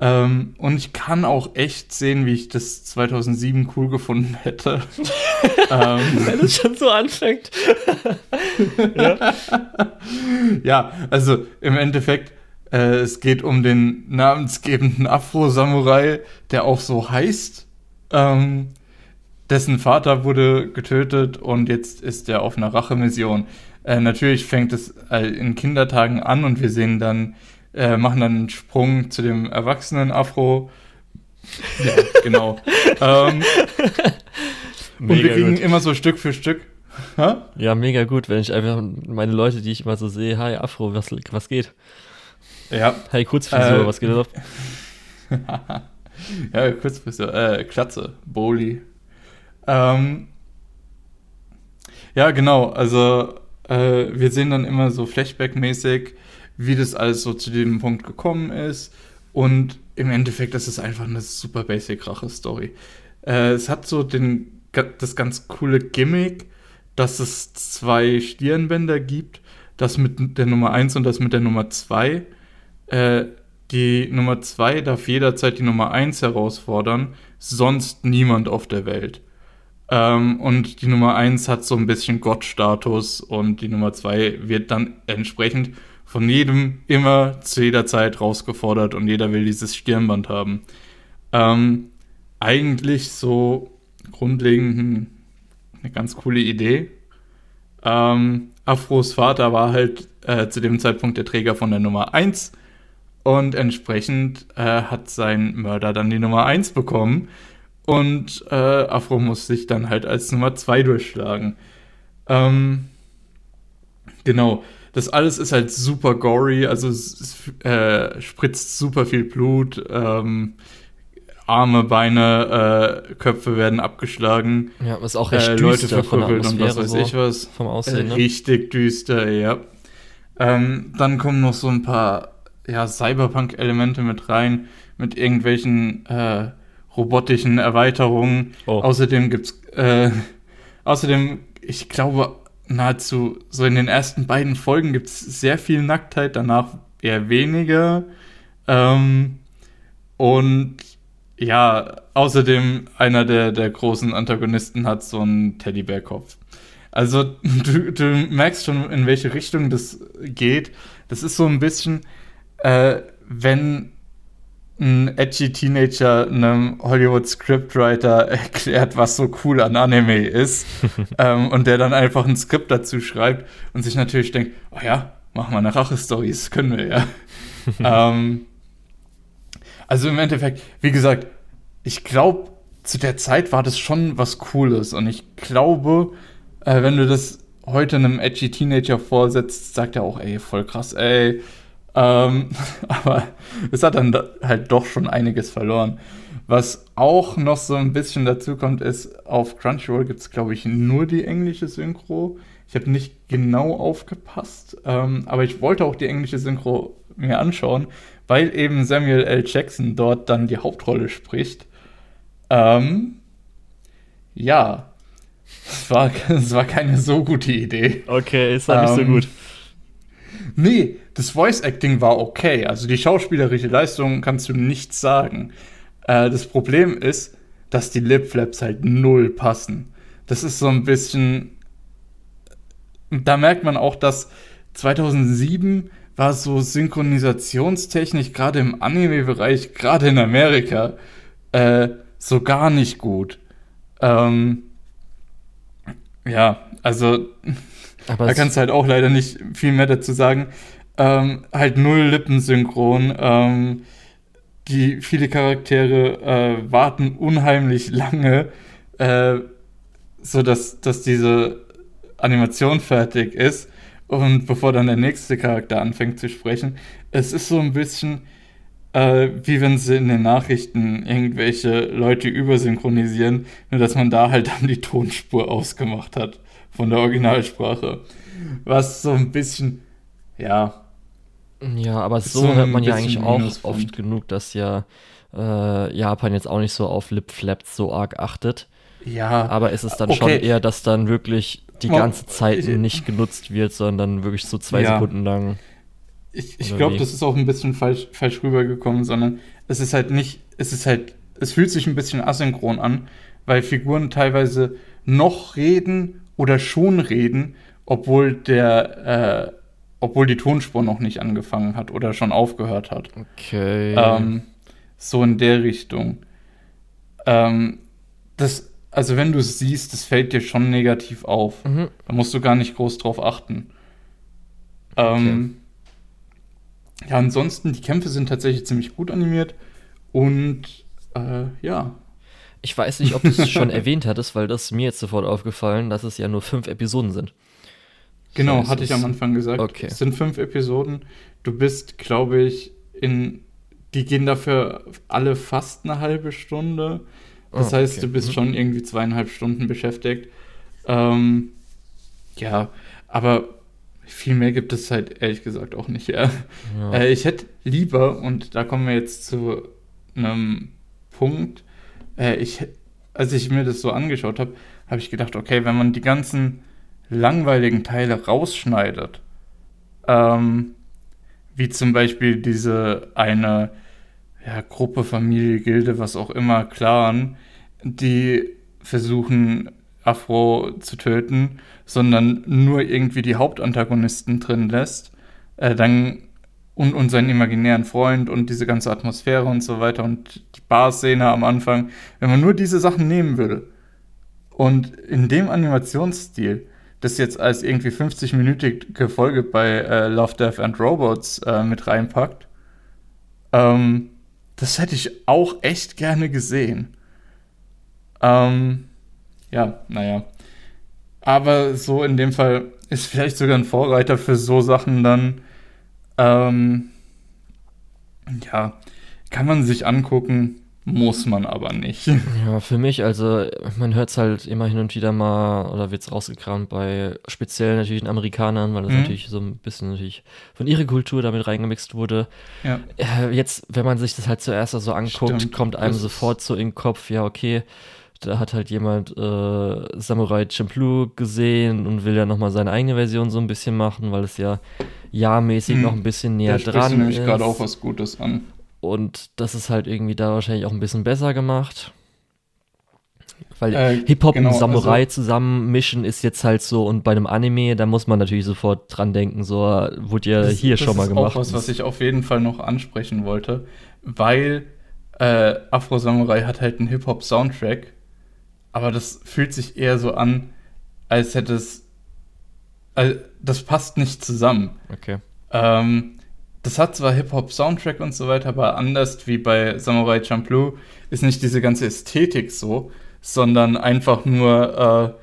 Speaker 2: Ähm, und ich kann auch echt sehen, wie ich das 2007 cool gefunden hätte.
Speaker 1: ähm, Wenn es schon so anfängt.
Speaker 2: ja. ja, also im Endeffekt, äh, es geht um den namensgebenden Afro-Samurai, der auch so heißt. Ähm, dessen Vater wurde getötet und jetzt ist er auf einer Rachemission. Äh, natürlich fängt es äh, in Kindertagen an und wir sehen dann äh, machen dann einen Sprung zu dem erwachsenen Afro. Ja, genau. ähm, und wir kriegen gut. immer so Stück für Stück.
Speaker 1: Ha? Ja, mega gut, wenn ich einfach meine Leute, die ich immer so sehe, hi Afro, was, was geht?
Speaker 2: Ja.
Speaker 1: Hi Kurzfrisur, äh, was geht ab?
Speaker 2: ja, Kurzfrisur, äh, Klatze, Boli. Ähm, ja, genau, also äh, wir sehen dann immer so Flashback-mäßig, wie das alles so zu dem Punkt gekommen ist. Und im Endeffekt ist es einfach eine super basic Rache-Story. Äh, es hat so den, das ganz coole Gimmick, dass es zwei Stirnbänder gibt, das mit der Nummer 1 und das mit der Nummer 2. Äh, die Nummer 2 darf jederzeit die Nummer 1 herausfordern, sonst niemand auf der Welt. Ähm, und die Nummer 1 hat so ein bisschen Gottstatus und die Nummer 2 wird dann entsprechend von jedem immer zu jeder Zeit rausgefordert und jeder will dieses Stirnband haben. Ähm, eigentlich so grundlegend eine ganz coole Idee. Ähm, Afros Vater war halt äh, zu dem Zeitpunkt der Träger von der Nummer 1 und entsprechend äh, hat sein Mörder dann die Nummer 1 bekommen und äh, Afro muss sich dann halt als Nummer 2 durchschlagen. Ähm, genau das alles ist halt super gory, also es, äh, spritzt super viel Blut, ähm, Arme, Beine, äh, Köpfe werden abgeschlagen.
Speaker 1: Ja, was auch recht
Speaker 2: äh, Leute verprügelt und was weiß so ich was.
Speaker 1: Vom Aussehen, ne?
Speaker 2: Richtig düster, ja. Ähm, dann kommen noch so ein paar ja, Cyberpunk-Elemente mit rein, mit irgendwelchen äh, robotischen Erweiterungen. Oh. Außerdem gibt's äh, außerdem, ich glaube, nahezu so in den ersten beiden Folgen gibt es sehr viel Nacktheit, danach eher weniger. Ähm, und ja, außerdem einer der, der großen Antagonisten hat so einen Teddybärkopf. Also du, du merkst schon, in welche Richtung das geht. Das ist so ein bisschen, äh, wenn ein edgy Teenager einem Hollywood Scriptwriter erklärt, was so cool an Anime ist ähm, und der dann einfach ein Skript dazu schreibt und sich natürlich denkt, oh ja, mach mal eine Rache-Story, das können wir ja. ähm, also im Endeffekt, wie gesagt, ich glaube, zu der Zeit war das schon was Cooles und ich glaube, äh, wenn du das heute einem edgy Teenager vorsetzt, sagt er auch, ey, voll krass, ey, ähm, aber es hat dann halt doch schon einiges verloren. Was auch noch so ein bisschen dazu kommt, ist, auf Crunchyroll gibt es, glaube ich, nur die englische Synchro. Ich habe nicht genau aufgepasst, ähm, aber ich wollte auch die englische Synchro mir anschauen, weil eben Samuel L. Jackson dort dann die Hauptrolle spricht. Ähm, ja, es war, es war keine so gute Idee.
Speaker 1: Okay, ist war ähm, nicht so gut.
Speaker 2: Nee, das Voice Acting war okay. Also die schauspielerische Leistung kannst du nichts sagen. Äh, das Problem ist, dass die Lip Flaps halt null passen. Das ist so ein bisschen. Da merkt man auch, dass 2007 war so Synchronisationstechnisch gerade im Anime-Bereich, gerade in Amerika, äh, so gar nicht gut. Ähm, ja, also aber da kannst du halt auch leider nicht viel mehr dazu sagen. Ähm, halt null Lippensynchron. Ähm, die viele Charaktere äh, warten unheimlich lange, äh, so dass, dass diese Animation fertig ist und bevor dann der nächste Charakter anfängt zu sprechen. Es ist so ein bisschen, äh, wie wenn sie in den Nachrichten irgendwelche Leute übersynchronisieren, nur dass man da halt dann die Tonspur ausgemacht hat von der Originalsprache. Was so ein bisschen, ja.
Speaker 1: Ja, aber so, so hört man ja eigentlich auch oft genug, dass ja äh, Japan jetzt auch nicht so auf Lip Flaps so arg achtet. Ja. Aber ist es dann okay. schon eher, dass dann wirklich die ganze Zeit nicht genutzt wird, sondern wirklich so zwei ja. Sekunden lang.
Speaker 2: Ich, ich glaube, das ist auch ein bisschen falsch, falsch rübergekommen, sondern es ist halt nicht, es ist halt, es fühlt sich ein bisschen asynchron an, weil Figuren teilweise noch reden oder schon reden, obwohl der, äh, obwohl die Tonspur noch nicht angefangen hat oder schon aufgehört hat.
Speaker 1: Okay.
Speaker 2: Ähm, so in der Richtung. Ähm, das, also wenn du es siehst, das fällt dir schon negativ auf. Mhm. Da musst du gar nicht groß drauf achten. Ähm, okay. Ja, ansonsten, die Kämpfe sind tatsächlich ziemlich gut animiert und äh, ja.
Speaker 1: Ich weiß nicht, ob du es schon erwähnt hattest, weil das mir jetzt sofort aufgefallen, dass es ja nur fünf Episoden sind.
Speaker 2: Genau, das hatte ich am Anfang gesagt. Okay. Es sind fünf Episoden. Du bist, glaube ich, in. Die gehen dafür alle fast eine halbe Stunde. Das oh, heißt, okay. du bist mhm. schon irgendwie zweieinhalb Stunden beschäftigt. Ähm, ja, aber viel mehr gibt es halt ehrlich gesagt auch nicht. Ja. ja. Äh, ich hätte lieber, und da kommen wir jetzt zu einem Punkt, äh, ich, als ich mir das so angeschaut habe, habe ich gedacht, okay, wenn man die ganzen langweiligen Teile rausschneidet, ähm, wie zum Beispiel diese eine ja, Gruppe, Familie, Gilde, was auch immer, Clan, die versuchen, Afro zu töten, sondern nur irgendwie die Hauptantagonisten drin lässt, äh, dann und, und seinen imaginären Freund und diese ganze Atmosphäre und so weiter und die Bar-Szene am Anfang, wenn man nur diese Sachen nehmen würde und in dem Animationsstil das jetzt als irgendwie 50-minütige Folge bei äh, Love, Death and Robots äh, mit reinpackt, ähm, das hätte ich auch echt gerne gesehen. Ähm, ja, naja. Aber so in dem Fall ist vielleicht sogar ein Vorreiter für so Sachen dann. Ähm, ja, kann man sich angucken, muss man aber nicht.
Speaker 1: Ja, für mich, also man hört es halt immer hin und wieder mal oder wird es rausgekramt bei speziell natürlich den Amerikanern, weil das mhm. natürlich so ein bisschen natürlich von ihrer Kultur damit reingemixt wurde. Ja. Äh, jetzt, wenn man sich das halt zuerst so anguckt, Stimmt, kommt einem sofort so in den Kopf, ja, okay, da hat halt jemand äh, Samurai Champloo gesehen und will ja nochmal seine eigene Version so ein bisschen machen, weil es ja jahrmäßig hm. noch ein bisschen näher da dran ist. nämlich
Speaker 2: gerade auch was Gutes an.
Speaker 1: Und das ist halt irgendwie da wahrscheinlich auch ein bisschen besser gemacht. Weil äh, Hip-Hop genau, und Samurai also, zusammen ist jetzt halt so, und bei einem Anime, da muss man natürlich sofort dran denken, so wurde ja das, hier das schon mal gemacht. Das
Speaker 2: ist auch was, was ich auf jeden Fall noch ansprechen wollte, weil äh, Afro Samurai hat halt einen Hip-Hop-Soundtrack aber das fühlt sich eher so an, als hätte es. Also das passt nicht zusammen.
Speaker 1: Okay.
Speaker 2: Ähm, das hat zwar Hip-Hop-Soundtrack und so weiter, aber anders wie bei Samurai Champloo ist nicht diese ganze Ästhetik so, sondern einfach nur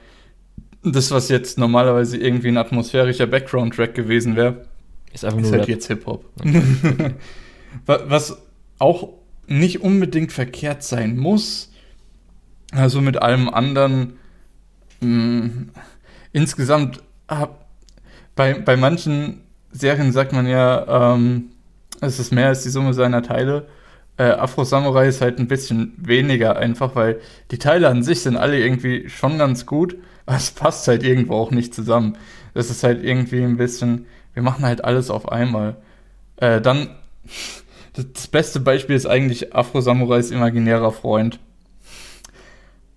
Speaker 2: äh, das, was jetzt normalerweise irgendwie ein atmosphärischer Background-Track gewesen wäre,
Speaker 1: ist einfach nur ist
Speaker 2: halt jetzt Hip-Hop. Okay. was auch nicht unbedingt verkehrt sein muss, also mit allem anderen mh, mm, insgesamt hab, bei, bei manchen Serien sagt man ja, ähm, es ist mehr als die Summe seiner Teile. Äh, Afro Samurai ist halt ein bisschen weniger einfach, weil die Teile an sich sind alle irgendwie schon ganz gut, aber es passt halt irgendwo auch nicht zusammen. Es ist halt irgendwie ein bisschen, wir machen halt alles auf einmal. Äh, dann, das beste Beispiel ist eigentlich Afro Samurais imaginärer Freund.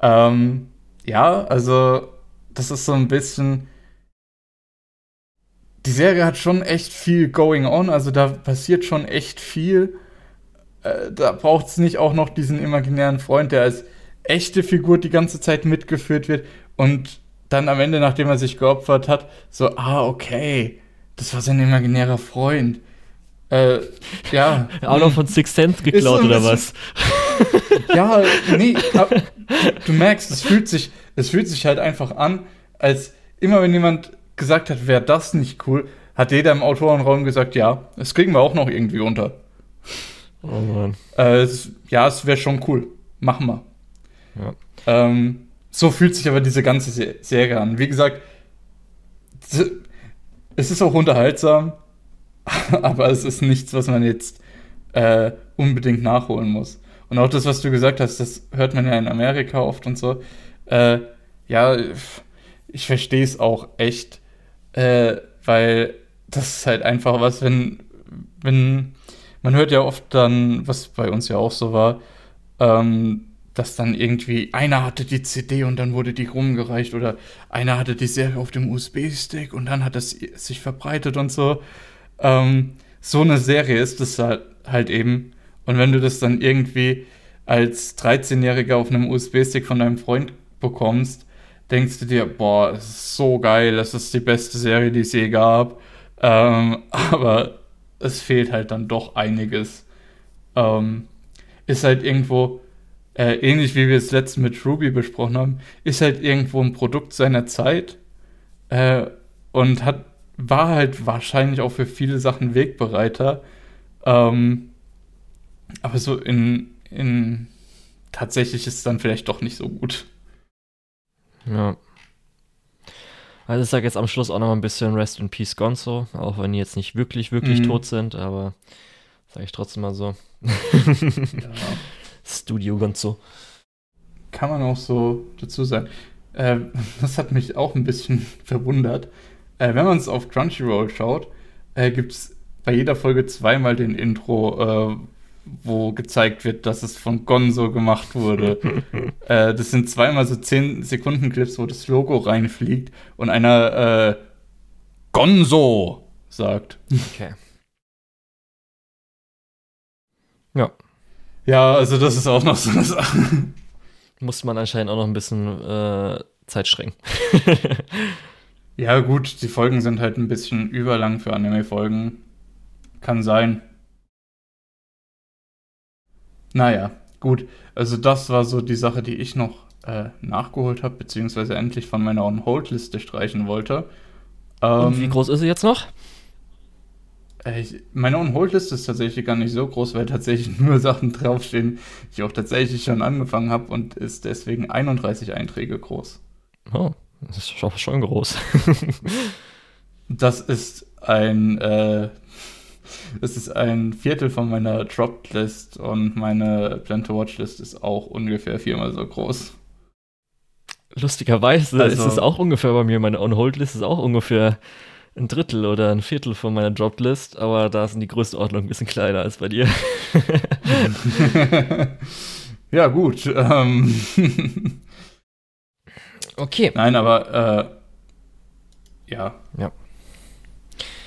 Speaker 2: Ähm, ja, also das ist so ein bisschen. Die Serie hat schon echt viel going on, also da passiert schon echt viel. Äh, da braucht es nicht auch noch diesen imaginären Freund, der als echte Figur die ganze Zeit mitgeführt wird und dann am Ende, nachdem er sich geopfert hat, so, ah, okay, das war sein imaginärer Freund. Äh, ja.
Speaker 1: Auch noch von Six Sense geklaut so oder was?
Speaker 2: ja, nee, du merkst, es fühlt sich, es fühlt sich halt einfach an, als immer wenn jemand gesagt hat, wäre das nicht cool, hat jeder im Autorenraum gesagt, ja, das kriegen wir auch noch irgendwie unter. Oh Mann. Äh, es, ja, es wäre schon cool. Machen wir. Ja. Ähm, so fühlt sich aber diese ganze Serie an. Wie gesagt, es ist auch unterhaltsam, aber es ist nichts, was man jetzt äh, unbedingt nachholen muss. Und auch das, was du gesagt hast, das hört man ja in Amerika oft und so. Äh, ja, ich verstehe es auch echt, äh, weil das ist halt einfach was, wenn, wenn, man hört ja oft dann, was bei uns ja auch so war, ähm, dass dann irgendwie einer hatte die CD und dann wurde die rumgereicht oder einer hatte die Serie auf dem USB-Stick und dann hat es sich verbreitet und so. Ähm, so eine Serie ist es halt, halt eben. Und wenn du das dann irgendwie als 13-Jähriger auf einem USB-Stick von deinem Freund bekommst, denkst du dir, boah, es ist so geil, das ist die beste Serie, die es je gab. Ähm, aber es fehlt halt dann doch einiges. Ähm, ist halt irgendwo, äh, ähnlich wie wir es letztens mit Ruby besprochen haben, ist halt irgendwo ein Produkt seiner Zeit äh, und hat, war halt wahrscheinlich auch für viele Sachen Wegbereiter. Ähm, aber so in, in tatsächlich ist es dann vielleicht doch nicht so gut.
Speaker 1: Ja. Also ich sage jetzt am Schluss auch noch ein bisschen Rest in Peace Gonzo, auch wenn die jetzt nicht wirklich, wirklich mhm. tot sind, aber sage ich trotzdem mal so. ja. Studio Gonzo.
Speaker 2: Kann man auch so dazu sagen. Äh, das hat mich auch ein bisschen verwundert. Äh, wenn man es auf Crunchyroll schaut, äh, gibt es bei jeder Folge zweimal den Intro, äh, wo gezeigt wird, dass es von Gonzo gemacht wurde. äh, das sind zweimal so 10 Sekunden Clips, wo das Logo reinfliegt und einer äh, Gonzo sagt. Okay. Ja. Ja, also das ist auch noch so eine Sache.
Speaker 1: Muss man anscheinend auch noch ein bisschen äh, Zeit strengen.
Speaker 2: ja, gut, die Folgen sind halt ein bisschen überlang für Anime-Folgen. Kann sein. Naja, gut. Also das war so die Sache, die ich noch äh, nachgeholt habe, beziehungsweise endlich von meiner On-Hold-Liste streichen wollte.
Speaker 1: Ähm, Und wie groß ist sie jetzt noch?
Speaker 2: Äh, ich, meine On-Hold-Liste ist tatsächlich gar nicht so groß, weil tatsächlich nur Sachen draufstehen, die ich auch tatsächlich schon angefangen habe und ist deswegen 31 Einträge groß.
Speaker 1: Oh, das ist schon groß.
Speaker 2: das ist ein äh, es ist ein Viertel von meiner Dropped-List und meine Plan-to-Watch-List ist auch ungefähr viermal so groß.
Speaker 1: Lustigerweise also, ist es auch ungefähr bei mir. Meine On-Hold-List ist auch ungefähr ein Drittel oder ein Viertel von meiner Dropped-List, aber da sind die Größenordnung ein bisschen kleiner als bei dir.
Speaker 2: ja, gut. Ähm
Speaker 1: okay.
Speaker 2: Nein, aber äh, ja.
Speaker 1: Ja.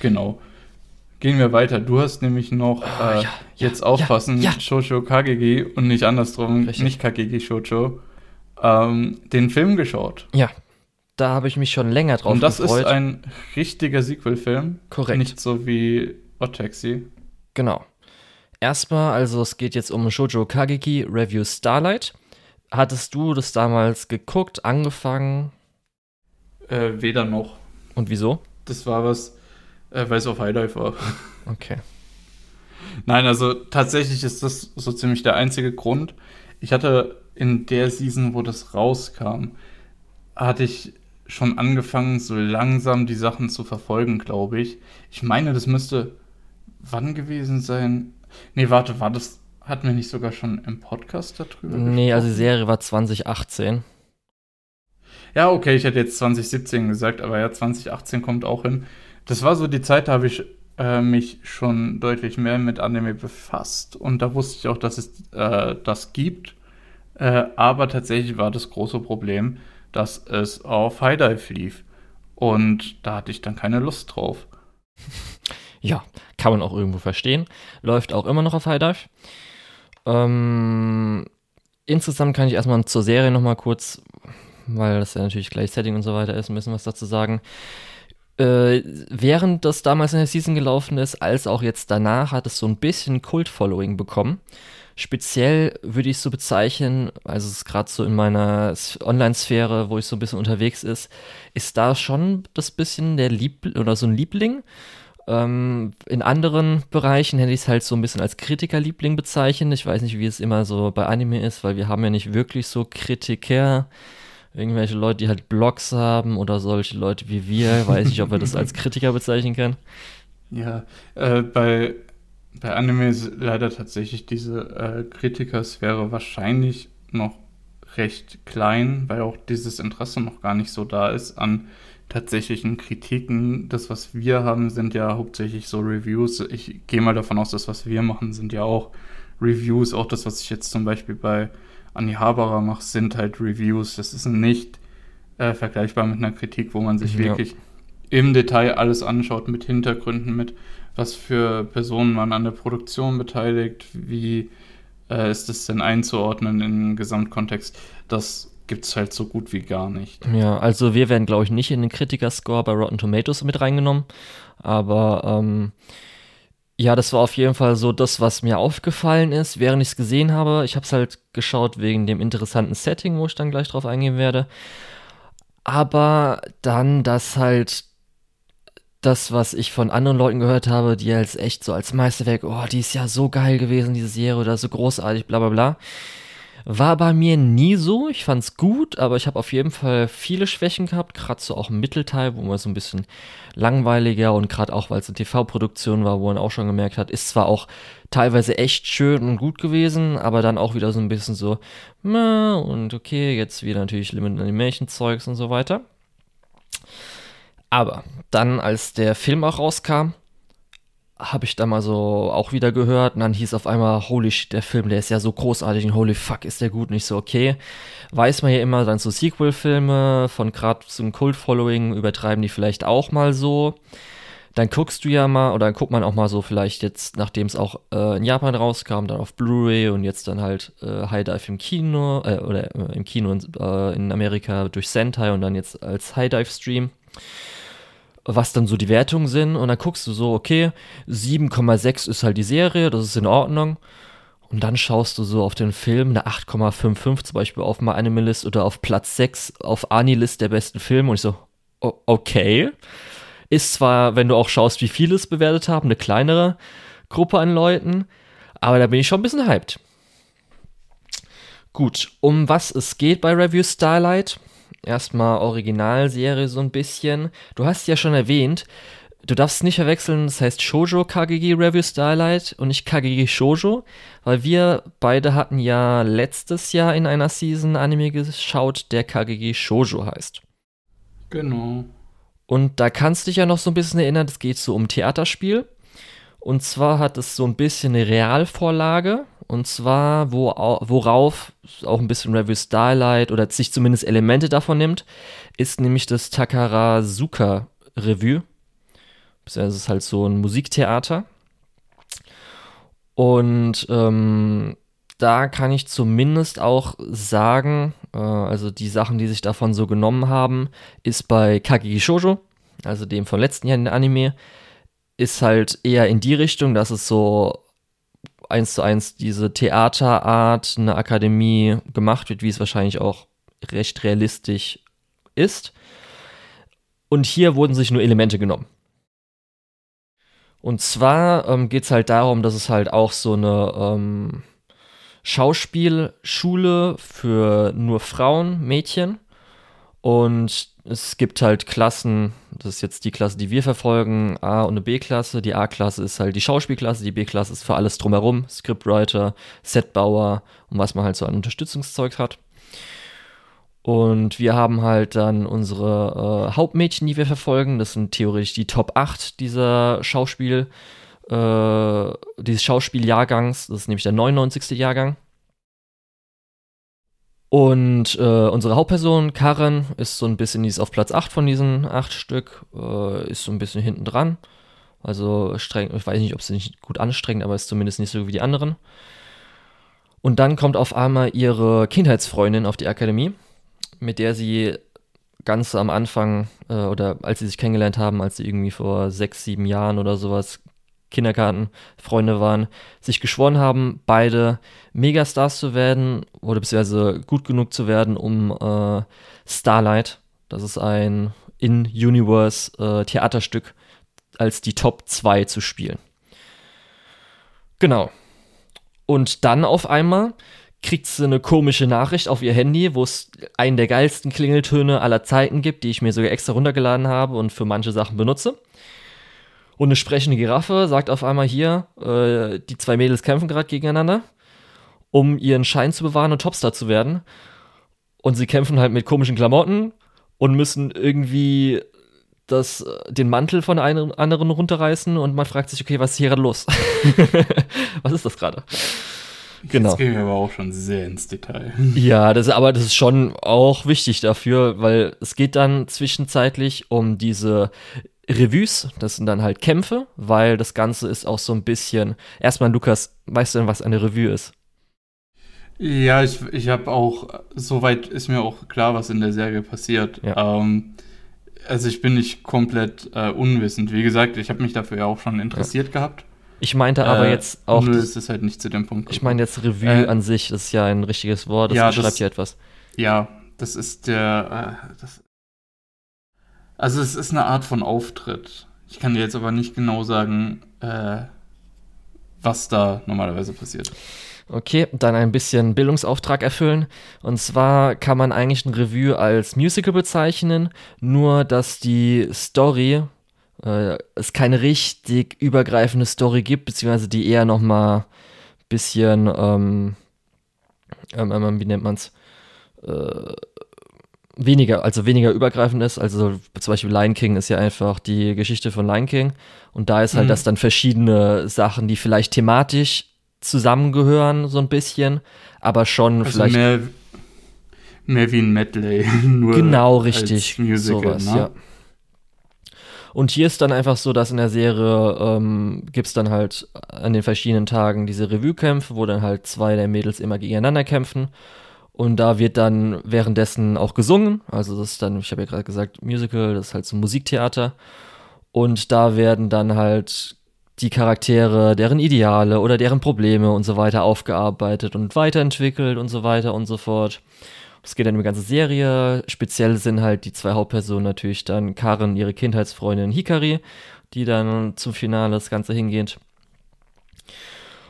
Speaker 2: Genau. Gehen wir weiter. Du hast nämlich noch oh, äh, ja, jetzt ja, aufpassen, ja, Shoujo Kagegi und nicht andersrum, Richtig. nicht Kagegi Shoujo, ähm, den Film geschaut.
Speaker 1: Ja, da habe ich mich schon länger drauf
Speaker 2: gefreut. Und das gefreut. ist ein richtiger Sequel-Film.
Speaker 1: Korrekt.
Speaker 2: Nicht so wie Odd Taxi.
Speaker 1: Genau. Erstmal, also es geht jetzt um Shoujo Kageki Review Starlight. Hattest du das damals geguckt, angefangen?
Speaker 2: Äh, weder noch.
Speaker 1: Und wieso?
Speaker 2: Das war was, äh, weil es auf High Dive war.
Speaker 1: Okay.
Speaker 2: Nein, also tatsächlich ist das so ziemlich der einzige Grund. Ich hatte in der Season, wo das rauskam, hatte ich schon angefangen, so langsam die Sachen zu verfolgen, glaube ich. Ich meine, das müsste wann gewesen sein? Nee, warte, war das, hatten wir nicht sogar schon im Podcast darüber
Speaker 1: Nee, gesprochen? also die Serie war 2018.
Speaker 2: Ja, okay, ich hätte jetzt 2017 gesagt, aber ja, 2018 kommt auch hin. Das war so die Zeit, da habe ich äh, mich schon deutlich mehr mit Anime befasst und da wusste ich auch, dass es äh, das gibt. Äh, aber tatsächlich war das große Problem, dass es auf High Dive lief. Und da hatte ich dann keine Lust drauf.
Speaker 1: Ja, kann man auch irgendwo verstehen. Läuft auch immer noch auf High Dive. Ähm, insgesamt kann ich erstmal zur Serie nochmal kurz, weil das ja natürlich gleich Setting und so weiter ist, ein bisschen was dazu sagen äh, während das damals in der Season gelaufen ist, als auch jetzt danach, hat es so ein bisschen Kult-Following bekommen. Speziell würde ich es so bezeichnen, also es ist gerade so in meiner Online-Sphäre, wo ich so ein bisschen unterwegs ist, ist da schon das bisschen der Lieb oder so ein Liebling. Ähm, in anderen Bereichen hätte ich es halt so ein bisschen als Kritikerliebling bezeichnet. Ich weiß nicht, wie es immer so bei Anime ist, weil wir haben ja nicht wirklich so Kritiker. Irgendwelche Leute, die halt Blogs haben oder solche Leute wie wir. Weiß nicht, ob wir das als Kritiker bezeichnen können.
Speaker 2: Ja, äh, bei, bei Anime ist leider tatsächlich diese äh, Kritikersphäre wahrscheinlich noch recht klein, weil auch dieses Interesse noch gar nicht so da ist an tatsächlichen Kritiken. Das, was wir haben, sind ja hauptsächlich so Reviews. Ich gehe mal davon aus, das, was wir machen, sind ja auch Reviews. Auch das, was ich jetzt zum Beispiel bei Anni Haberer mache, sind halt Reviews. Das ist nicht äh, vergleichbar mit einer Kritik, wo man sich ja. wirklich im Detail alles anschaut, mit Hintergründen, mit was für Personen man an der Produktion beteiligt, wie äh, ist es denn einzuordnen in den Gesamtkontext. Das gibt es halt so gut wie gar nicht.
Speaker 1: Ja, also wir werden, glaube ich, nicht in den Kritiker-Score bei Rotten Tomatoes mit reingenommen. Aber ähm, ja, das war auf jeden Fall so das, was mir aufgefallen ist, während ich es gesehen habe. Ich habe es halt geschaut wegen dem interessanten Setting, wo ich dann gleich drauf eingehen werde. Aber dann, dass halt das, was ich von anderen Leuten gehört habe, die als echt so als Meisterwerk, oh, die ist ja so geil gewesen, diese Serie, oder so großartig, bla bla bla. War bei mir nie so. Ich fand's gut, aber ich habe auf jeden Fall viele Schwächen gehabt, gerade so auch im Mittelteil, wo man so ein bisschen langweiliger und gerade auch, weil es eine TV-Produktion war, wo man auch schon gemerkt hat, ist zwar auch teilweise echt schön und gut gewesen, aber dann auch wieder so ein bisschen so, und okay, jetzt wieder natürlich Limited Animation Zeugs und so weiter. Aber dann, als der Film auch rauskam, habe ich da mal so auch wieder gehört und dann hieß auf einmal, holy shit, der Film, der ist ja so großartig und holy fuck, ist der gut. Und ich so, okay, weiß man ja immer, dann so Sequel-Filme von gerade so einem Kult-Following übertreiben die vielleicht auch mal so. Dann guckst du ja mal, oder dann guckt man auch mal so vielleicht jetzt, nachdem es auch äh, in Japan rauskam, dann auf Blu-ray und jetzt dann halt äh, High Dive im Kino, äh, oder äh, im Kino in, äh, in Amerika durch Sentai und dann jetzt als High Dive Stream was dann so die Wertungen sind und dann guckst du so, okay, 7,6 ist halt die Serie, das ist in Ordnung. Und dann schaust du so auf den Film, eine 8,55 zum Beispiel auf My Animalist oder auf Platz 6 auf Anilist der besten Filme und ich so, okay. Ist zwar, wenn du auch schaust, wie viele es bewertet haben, eine kleinere Gruppe an Leuten, aber da bin ich schon ein bisschen hyped. Gut, um was es geht bei Review Starlight erstmal Originalserie so ein bisschen. Du hast ja schon erwähnt, du darfst nicht verwechseln, das heißt Shoujo Kagegi Review Starlight und nicht Kagegi Shoujo, weil wir beide hatten ja letztes Jahr in einer Season Anime geschaut, der Kagegi Shoujo heißt.
Speaker 2: Genau.
Speaker 1: Und da kannst du dich ja noch so ein bisschen erinnern, es geht so um Theaterspiel. Und zwar hat es so ein bisschen eine Realvorlage. Und zwar, wo, worauf auch ein bisschen Review Starlight oder sich zumindest Elemente davon nimmt, ist nämlich das Takarazuka Revue. Das ist halt so ein Musiktheater. Und ähm, da kann ich zumindest auch sagen, äh, also die Sachen, die sich davon so genommen haben, ist bei Kageki Shoujo, also dem von letzten Jahr in der Anime, ist halt eher in die Richtung, dass es so eins zu eins diese Theaterart, eine Akademie gemacht wird, wie es wahrscheinlich auch recht realistisch ist. Und hier wurden sich nur Elemente genommen. Und zwar ähm, geht es halt darum, dass es halt auch so eine ähm, Schauspielschule für nur Frauen, Mädchen. Und es gibt halt Klassen, das ist jetzt die Klasse, die wir verfolgen, A und eine B-Klasse. Die A-Klasse ist halt die Schauspielklasse, die B-Klasse ist für alles drumherum, Scriptwriter, Setbauer und was man halt so an Unterstützungszeug hat. Und wir haben halt dann unsere äh, Hauptmädchen, die wir verfolgen. Das sind theoretisch die Top 8 dieser Schauspiel, äh, dieses Schauspieljahrgangs. Das ist nämlich der 99. Jahrgang. Und äh, unsere Hauptperson, Karen, ist so ein bisschen, die ist auf Platz 8 von diesen 8 Stück, äh, ist so ein bisschen hinten dran. Also streng, ich weiß nicht, ob sie nicht gut anstrengt, aber ist zumindest nicht so wie die anderen. Und dann kommt auf einmal ihre Kindheitsfreundin auf die Akademie, mit der sie ganz am Anfang äh, oder als sie sich kennengelernt haben, als sie irgendwie vor sechs, sieben Jahren oder sowas Kindergartenfreunde waren, sich geschworen haben, beide Megastars zu werden oder beziehungsweise gut genug zu werden, um äh, Starlight, das ist ein In-Universe äh, Theaterstück, als die Top 2 zu spielen. Genau. Und dann auf einmal kriegt sie eine komische Nachricht auf ihr Handy, wo es einen der geilsten Klingeltöne aller Zeiten gibt, die ich mir sogar extra runtergeladen habe und für manche Sachen benutze. Und eine sprechende Giraffe sagt auf einmal hier, äh, die zwei Mädels kämpfen gerade gegeneinander, um ihren Schein zu bewahren und Topstar zu werden. Und sie kämpfen halt mit komischen Klamotten und müssen irgendwie das, äh, den Mantel von einem anderen runterreißen und man fragt sich, okay, was ist hier gerade los? was ist das gerade?
Speaker 2: Genau. Das ging aber auch schon sehr ins Detail.
Speaker 1: Ja, das, aber das ist schon auch wichtig dafür, weil es geht dann zwischenzeitlich um diese Revues, das sind dann halt Kämpfe, weil das Ganze ist auch so ein bisschen. Erstmal, Lukas, weißt du denn, was eine Revue ist?
Speaker 2: Ja, ich, ich habe auch, soweit ist mir auch klar, was in der Serie passiert. Ja. Ähm, also ich bin nicht komplett äh, unwissend. Wie gesagt, ich habe mich dafür ja auch schon interessiert ja. gehabt.
Speaker 1: Ich meinte aber äh, jetzt auch.
Speaker 2: Nö, es ist halt nicht zu dem Punkt.
Speaker 1: Ich meine jetzt Revue äh, an sich, das ist ja ein richtiges Wort, das ja, beschreibt das, ja etwas.
Speaker 2: Ja, das ist der. Äh, das, also es ist eine Art von Auftritt. Ich kann dir jetzt aber nicht genau sagen, äh, was da normalerweise passiert.
Speaker 1: Okay, dann ein bisschen Bildungsauftrag erfüllen. Und zwar kann man eigentlich ein Revue als Musical bezeichnen, nur dass die Story äh, es keine richtig übergreifende Story gibt, beziehungsweise die eher noch mal bisschen, ähm, ähm, ähm wie nennt man's, äh, weniger, also weniger übergreifend ist. Also zum Beispiel Lion King ist ja einfach die Geschichte von Lion King. Und da ist halt, mhm. dass dann verschiedene Sachen, die vielleicht thematisch zusammengehören, so ein bisschen, aber schon also vielleicht.
Speaker 2: Mehr, mehr wie ein Medley.
Speaker 1: genau, richtig. Musical, sowas, ne? ja. Und hier ist dann einfach so, dass in der Serie ähm, gibt es dann halt an den verschiedenen Tagen diese Revue-Kämpfe, wo dann halt zwei der Mädels immer gegeneinander kämpfen. Und da wird dann währenddessen auch gesungen. Also das ist dann, ich habe ja gerade gesagt, Musical, das ist halt so Musiktheater. Und da werden dann halt die Charaktere, deren Ideale oder deren Probleme und so weiter aufgearbeitet und weiterentwickelt und so weiter und so fort. Es geht dann um die ganze Serie. Speziell sind halt die zwei Hauptpersonen natürlich dann Karen, ihre Kindheitsfreundin Hikari, die dann zum Finale das Ganze hingeht.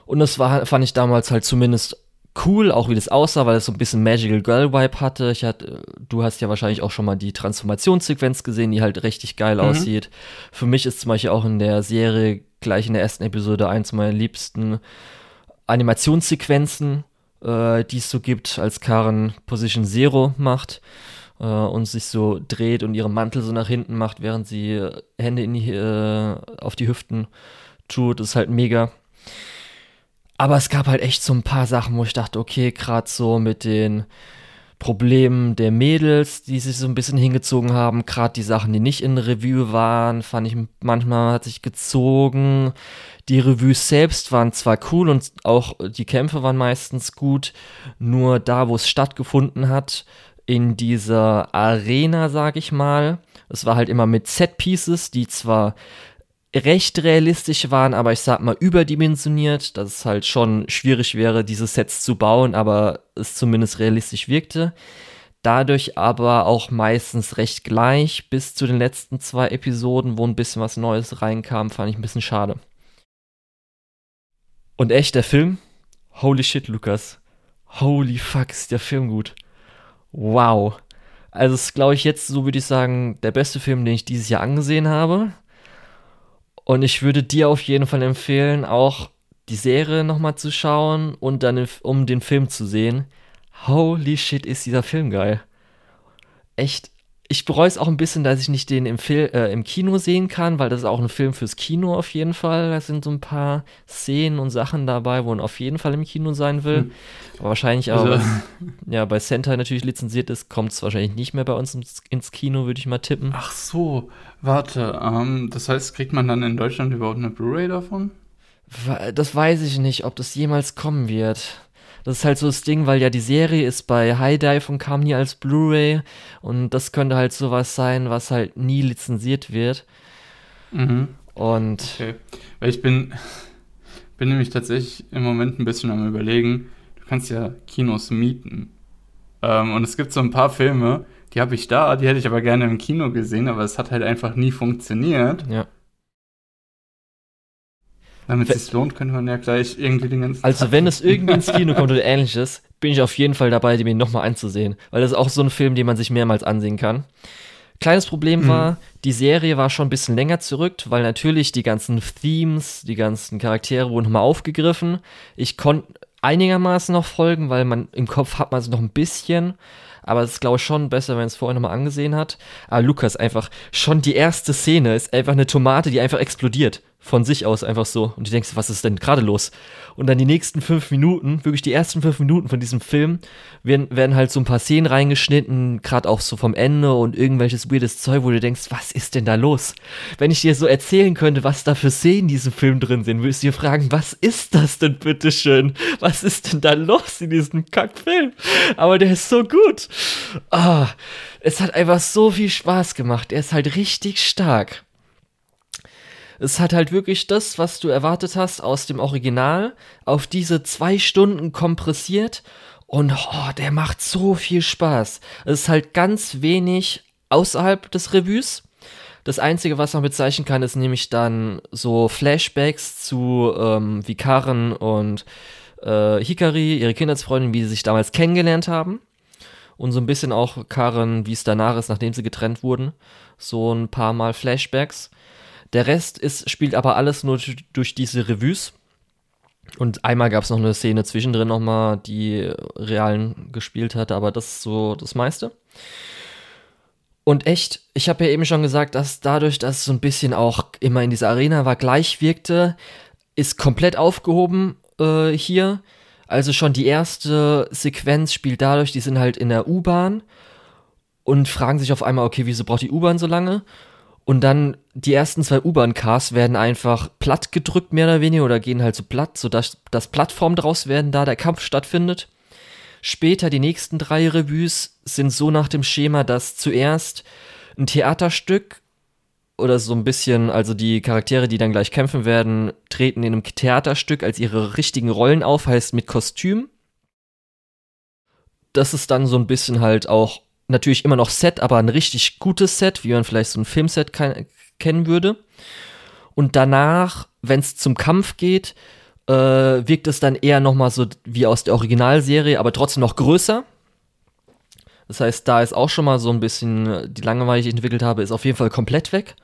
Speaker 1: Und das war, fand ich damals halt zumindest cool, auch wie das aussah, weil es so ein bisschen Magical Girl Vibe hatte. Ich hatte, du hast ja wahrscheinlich auch schon mal die Transformationssequenz gesehen, die halt richtig geil mhm. aussieht. Für mich ist zum Beispiel auch in der Serie gleich in der ersten Episode eins meiner liebsten Animationssequenzen, äh, die es so gibt, als Karen Position Zero macht äh, und sich so dreht und ihren Mantel so nach hinten macht, während sie Hände in die, äh, auf die Hüften tut. Das ist halt mega. Aber es gab halt echt so ein paar Sachen, wo ich dachte, okay, gerade so mit den Problemen der Mädels, die sich so ein bisschen hingezogen haben, gerade die Sachen, die nicht in Revue waren, fand ich manchmal hat sich gezogen. Die Revues selbst waren zwar cool und auch die Kämpfe waren meistens gut, nur da, wo es stattgefunden hat, in dieser Arena, sag ich mal, es war halt immer mit Set Pieces, die zwar recht realistisch waren, aber ich sag mal überdimensioniert, dass es halt schon schwierig wäre, diese Sets zu bauen, aber es zumindest realistisch wirkte. Dadurch aber auch meistens recht gleich bis zu den letzten zwei Episoden, wo ein bisschen was Neues reinkam, fand ich ein bisschen schade. Und echt, der Film? Holy shit, Lukas. Holy fuck, ist der Film gut. Wow. Also ist, glaube ich, jetzt, so würde ich sagen, der beste Film, den ich dieses Jahr angesehen habe. Und ich würde dir auf jeden Fall empfehlen, auch die Serie nochmal zu schauen und dann, um den Film zu sehen. Holy shit, ist dieser Film geil. Echt ich bereue es auch ein bisschen, dass ich nicht den im, Fil äh, im Kino sehen kann, weil das ist auch ein Film fürs Kino auf jeden Fall. Da sind so ein paar Szenen und Sachen dabei, wo man auf jeden Fall im Kino sein will. Hm. Aber wahrscheinlich auch, also. ja, bei Sentai natürlich lizenziert ist, kommt es wahrscheinlich nicht mehr bei uns ins, ins Kino, würde ich mal tippen.
Speaker 2: Ach so, warte, ähm, das heißt, kriegt man dann in Deutschland überhaupt eine Blu-ray davon?
Speaker 1: Das weiß ich nicht, ob das jemals kommen wird. Das ist halt so das Ding, weil ja die Serie ist bei High Dive und kam nie als Blu-ray und das könnte halt sowas sein, was halt nie lizenziert wird.
Speaker 2: Mhm.
Speaker 1: Und.
Speaker 2: Okay. Weil ich bin, bin nämlich tatsächlich im Moment ein bisschen am Überlegen, du kannst ja Kinos mieten. Ähm, und es gibt so ein paar Filme, die habe ich da, die hätte ich aber gerne im Kino gesehen, aber es hat halt einfach nie funktioniert.
Speaker 1: Ja.
Speaker 2: Damit es sich lohnt, könnte man ja gleich irgendwie den ganzen
Speaker 1: Also, Tag wenn es irgendwie ins Kino kommt oder ähnliches, bin ich auf jeden Fall dabei, den nochmal anzusehen. Weil das ist auch so ein Film, den man sich mehrmals ansehen kann. Kleines Problem mhm. war, die Serie war schon ein bisschen länger zurück, weil natürlich die ganzen Themes, die ganzen Charaktere wurden nochmal aufgegriffen. Ich konnte einigermaßen noch folgen, weil man im Kopf hat man es noch ein bisschen. Aber es ist, glaube ich, schon besser, wenn es vorher nochmal angesehen hat. Aber Lukas, einfach, schon die erste Szene ist einfach eine Tomate, die einfach explodiert von sich aus einfach so. Und du denkst, was ist denn gerade los? Und dann die nächsten fünf Minuten, wirklich die ersten fünf Minuten von diesem Film, werden, werden halt so ein paar Szenen reingeschnitten, gerade auch so vom Ende und irgendwelches weirdes Zeug, wo du denkst, was ist denn da los? Wenn ich dir so erzählen könnte, was da für Szenen in diesem Film drin sind, würdest du dir fragen, was ist das denn bitteschön? Was ist denn da los in diesem Kackfilm? Aber der ist so gut. Ah, es hat einfach so viel Spaß gemacht. Er ist halt richtig stark. Es hat halt wirklich das, was du erwartet hast aus dem Original, auf diese zwei Stunden kompressiert und oh, der macht so viel Spaß. Es ist halt ganz wenig außerhalb des Revues. Das Einzige, was man bezeichnen kann, ist nämlich dann so Flashbacks zu ähm, Vikaren und äh, Hikari, ihre Kindheitsfreundin, wie sie sich damals kennengelernt haben. Und so ein bisschen auch Karen, wie es danach ist, nachdem sie getrennt wurden. So ein paar Mal Flashbacks. Der Rest ist, spielt aber alles nur durch diese Revues. Und einmal gab es noch eine Szene zwischendrin nochmal, die Realen gespielt hatte, aber das ist so das meiste. Und echt, ich habe ja eben schon gesagt, dass dadurch, dass es so ein bisschen auch immer in dieser Arena war, gleich wirkte, ist komplett aufgehoben äh, hier. Also schon die erste Sequenz spielt dadurch, die sind halt in der U-Bahn und fragen sich auf einmal, okay, wieso braucht die U-Bahn so lange? Und dann die ersten zwei U-Bahn-Cars werden einfach platt gedrückt, mehr oder weniger, oder gehen halt so platt, sodass das Plattform draus werden, da der Kampf stattfindet. Später die nächsten drei Revues sind so nach dem Schema, dass zuerst ein Theaterstück oder so ein bisschen, also die Charaktere, die dann gleich kämpfen werden, treten in einem Theaterstück als ihre richtigen Rollen auf, heißt mit Kostüm. Das ist dann so ein bisschen halt auch natürlich immer noch Set, aber ein richtig gutes Set, wie man vielleicht so ein Filmset kennen würde. Und danach, wenn es zum Kampf geht, äh, wirkt es dann eher nochmal so wie aus der Originalserie, aber trotzdem noch größer. Das heißt, da ist auch schon mal so ein bisschen die Langeweile, die ich entwickelt habe, ist auf jeden Fall komplett weg.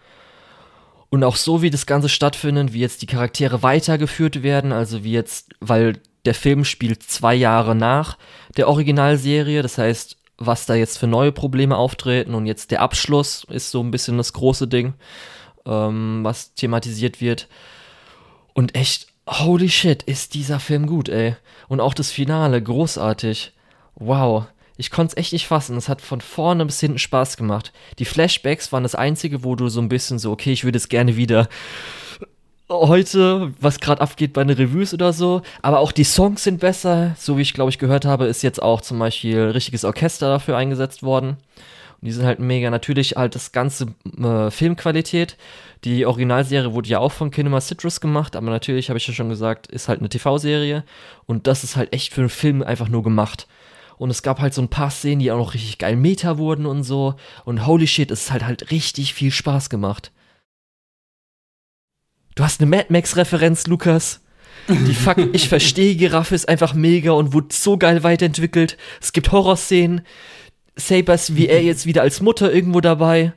Speaker 1: Und auch so, wie das Ganze stattfindet, wie jetzt die Charaktere weitergeführt werden, also wie jetzt, weil der Film spielt zwei Jahre nach der Originalserie, das heißt, was da jetzt für neue Probleme auftreten. Und jetzt der Abschluss ist so ein bisschen das große Ding, ähm, was thematisiert wird. Und echt, holy shit, ist dieser Film gut, ey. Und auch das Finale, großartig. Wow. Ich konnte es echt nicht fassen. Es hat von vorne bis hinten Spaß gemacht. Die Flashbacks waren das einzige, wo du so ein bisschen so, okay, ich würde es gerne wieder heute, was gerade abgeht bei den Reviews oder so. Aber auch die Songs sind besser. So wie ich, glaube ich, gehört habe, ist jetzt auch zum Beispiel richtiges Orchester dafür eingesetzt worden. Und die sind halt mega. Natürlich halt das ganze äh, Filmqualität. Die Originalserie wurde ja auch von Kinema Citrus gemacht, aber natürlich, habe ich ja schon gesagt, ist halt eine TV-Serie. Und das ist halt echt für einen Film einfach nur gemacht. Und es gab halt so ein paar Szenen, die auch noch richtig geil Meta wurden und so. Und holy shit, es hat halt richtig viel Spaß gemacht. Du hast eine Mad Max-Referenz, Lukas. Die Fuck, ich verstehe, Giraffe ist einfach mega und wurde so geil weiterentwickelt. Es gibt Horrorszenen. Sabers wie er jetzt wieder als Mutter irgendwo dabei.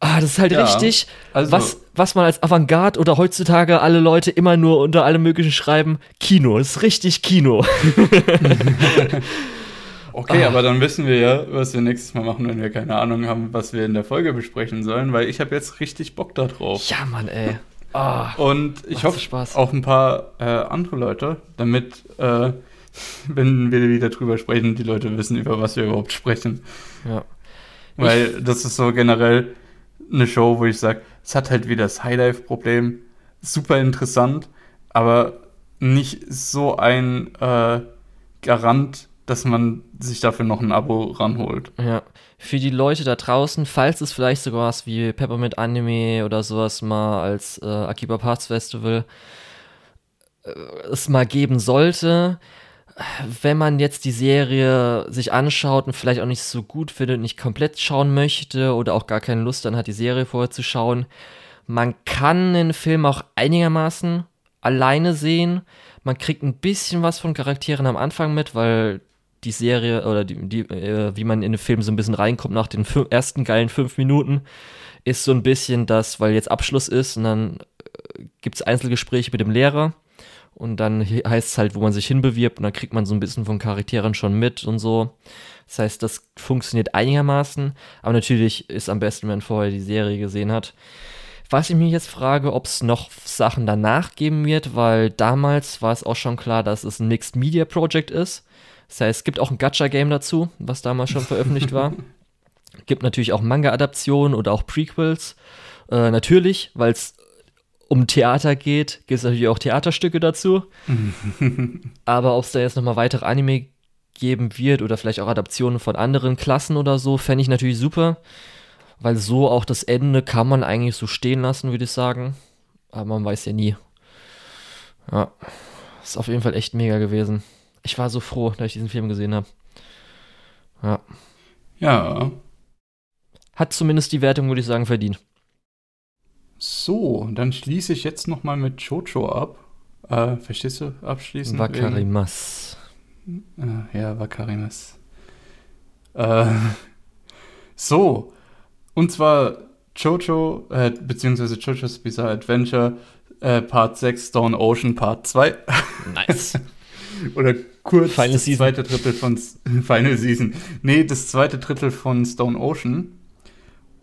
Speaker 1: Ah, das ist halt ja, richtig, also was, was man als Avantgarde oder heutzutage alle Leute immer nur unter allem möglichen schreiben, Kino, das ist richtig Kino.
Speaker 2: Okay, ah. aber dann wissen wir ja, was wir nächstes Mal machen, wenn wir keine Ahnung haben, was wir in der Folge besprechen sollen, weil ich habe jetzt richtig Bock darauf.
Speaker 1: Ja, Mann, ey.
Speaker 2: Oh, und ich hoffe auch ein paar äh, andere Leute, damit, äh, wenn wir wieder drüber sprechen, die Leute wissen, über was wir überhaupt sprechen. Ja. Weil ich, das ist so generell eine Show, wo ich sage, es hat halt wieder das Highlife-Problem. Super interessant, aber nicht so ein äh, Garant dass man sich dafür noch ein Abo ranholt.
Speaker 1: Ja. Für die Leute da draußen, falls es vielleicht sogar was wie Peppermint Anime oder sowas mal als äh, Akiba Parts Festival äh, es mal geben sollte, wenn man jetzt die Serie sich anschaut und vielleicht auch nicht so gut findet, nicht komplett schauen möchte oder auch gar keine Lust dann hat, die Serie vorher zu schauen, Man kann den Film auch einigermaßen alleine sehen. Man kriegt ein bisschen was von Charakteren am Anfang mit, weil die Serie oder die, die äh, wie man in den Film so ein bisschen reinkommt nach den ersten geilen fünf Minuten, ist so ein bisschen das, weil jetzt Abschluss ist und dann äh, gibt es Einzelgespräche mit dem Lehrer und dann heißt es halt, wo man sich hinbewirbt und dann kriegt man so ein bisschen von Charakteren schon mit und so. Das heißt, das funktioniert einigermaßen, aber natürlich ist am besten, wenn man vorher die Serie gesehen hat. Was ich mich jetzt frage, ob es noch Sachen danach geben wird, weil damals war es auch schon klar, dass es ein Mixed Media Project ist. Das heißt, es gibt auch ein Gacha-Game dazu, was damals schon veröffentlicht war. Gibt natürlich auch Manga-Adaptionen oder auch Prequels. Äh, natürlich, weil es um Theater geht, gibt es natürlich auch Theaterstücke dazu. Aber ob es da jetzt nochmal weitere Anime geben wird oder vielleicht auch Adaptionen von anderen Klassen oder so, fände ich natürlich super. Weil so auch das Ende kann man eigentlich so stehen lassen, würde ich sagen. Aber man weiß ja nie. Ja, ist auf jeden Fall echt mega gewesen. Ich war so froh, dass ich diesen Film gesehen habe. Ja.
Speaker 2: Ja.
Speaker 1: Hat zumindest die Wertung, würde ich sagen, verdient.
Speaker 2: So, dann schließe ich jetzt nochmal mit Chocho ab. Äh, verstehst du? Abschließen?
Speaker 1: Wakarimas.
Speaker 2: Äh, ja, Wakarimas. Äh, so, und zwar Jojo, äh, beziehungsweise Jojo's Bizarre Adventure, äh, Part 6, Stone Ocean, Part 2.
Speaker 1: Nice.
Speaker 2: Oder kurz Final das Season. zweite Drittel von Final Season. Nee, das zweite Drittel von Stone Ocean.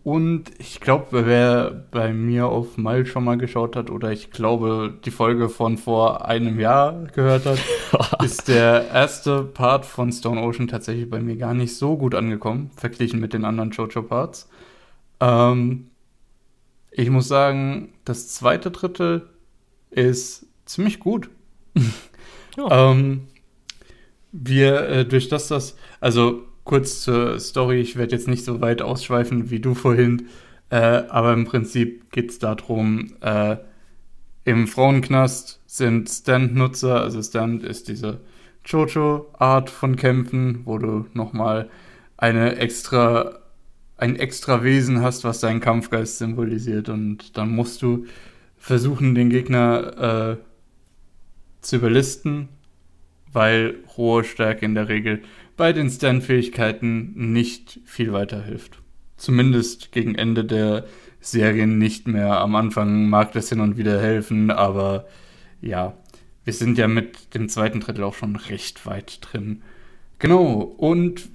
Speaker 2: Und ich glaube, wer bei mir auf Mal schon mal geschaut hat oder ich glaube, die Folge von vor einem Jahr gehört hat, ist der erste Part von Stone Ocean tatsächlich bei mir gar nicht so gut angekommen, verglichen mit den anderen JoJo-Parts. Ähm, ich muss sagen, das zweite Drittel ist ziemlich gut. Ähm, wir, äh, durch das das, also kurz zur Story, ich werde jetzt nicht so weit ausschweifen wie du vorhin, äh, aber im Prinzip geht es darum, äh, im Frauenknast sind Stand-Nutzer, also Stand ist diese Jojo-Art von Kämpfen, wo du nochmal eine extra, ein extra Wesen hast, was deinen Kampfgeist symbolisiert und dann musst du versuchen, den Gegner äh, zu überlisten, weil hohe Stärke in der Regel bei den Stand-Fähigkeiten nicht viel weiterhilft. Zumindest gegen Ende der Serien nicht mehr. Am Anfang mag das hin und wieder helfen, aber ja, wir sind ja mit dem zweiten Drittel auch schon recht weit drin. Genau, und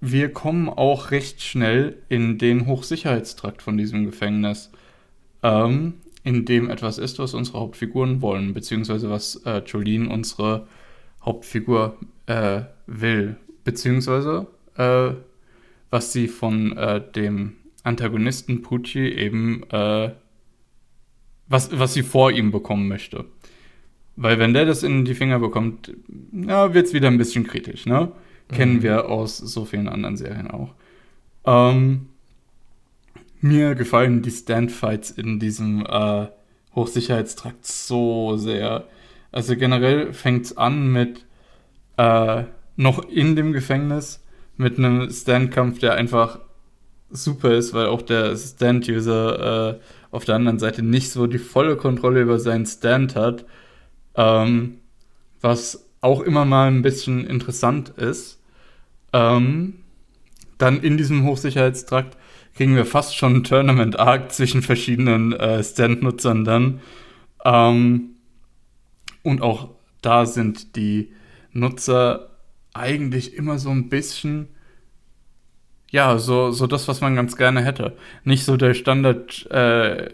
Speaker 2: wir kommen auch recht schnell in den Hochsicherheitstrakt von diesem Gefängnis, ähm, in dem etwas ist, was unsere Hauptfiguren wollen, beziehungsweise was äh, Jolene, unsere Hauptfigur, äh, will beziehungsweise äh, was sie von äh, dem Antagonisten Pucci eben, äh, was, was sie vor ihm bekommen möchte. Weil wenn der das in die Finger bekommt, ja, wird es wieder ein bisschen kritisch, ne? Mhm. Kennen wir aus so vielen anderen Serien auch. Ähm, mir gefallen die Standfights in diesem äh, Hochsicherheitstrakt so sehr. Also generell fängt es an mit äh, noch in dem Gefängnis mit einem Stand-Kampf, der einfach super ist, weil auch der Stand-User äh, auf der anderen Seite nicht so die volle Kontrolle über seinen Stand hat. Ähm, was auch immer mal ein bisschen interessant ist. Ähm, dann in diesem Hochsicherheitstrakt kriegen wir fast schon ein Tournament-Arc zwischen verschiedenen äh, Stand-Nutzern dann. Ähm, und auch da sind die Nutzer eigentlich immer so ein bisschen, ja, so, so das, was man ganz gerne hätte. Nicht so der Standard, äh,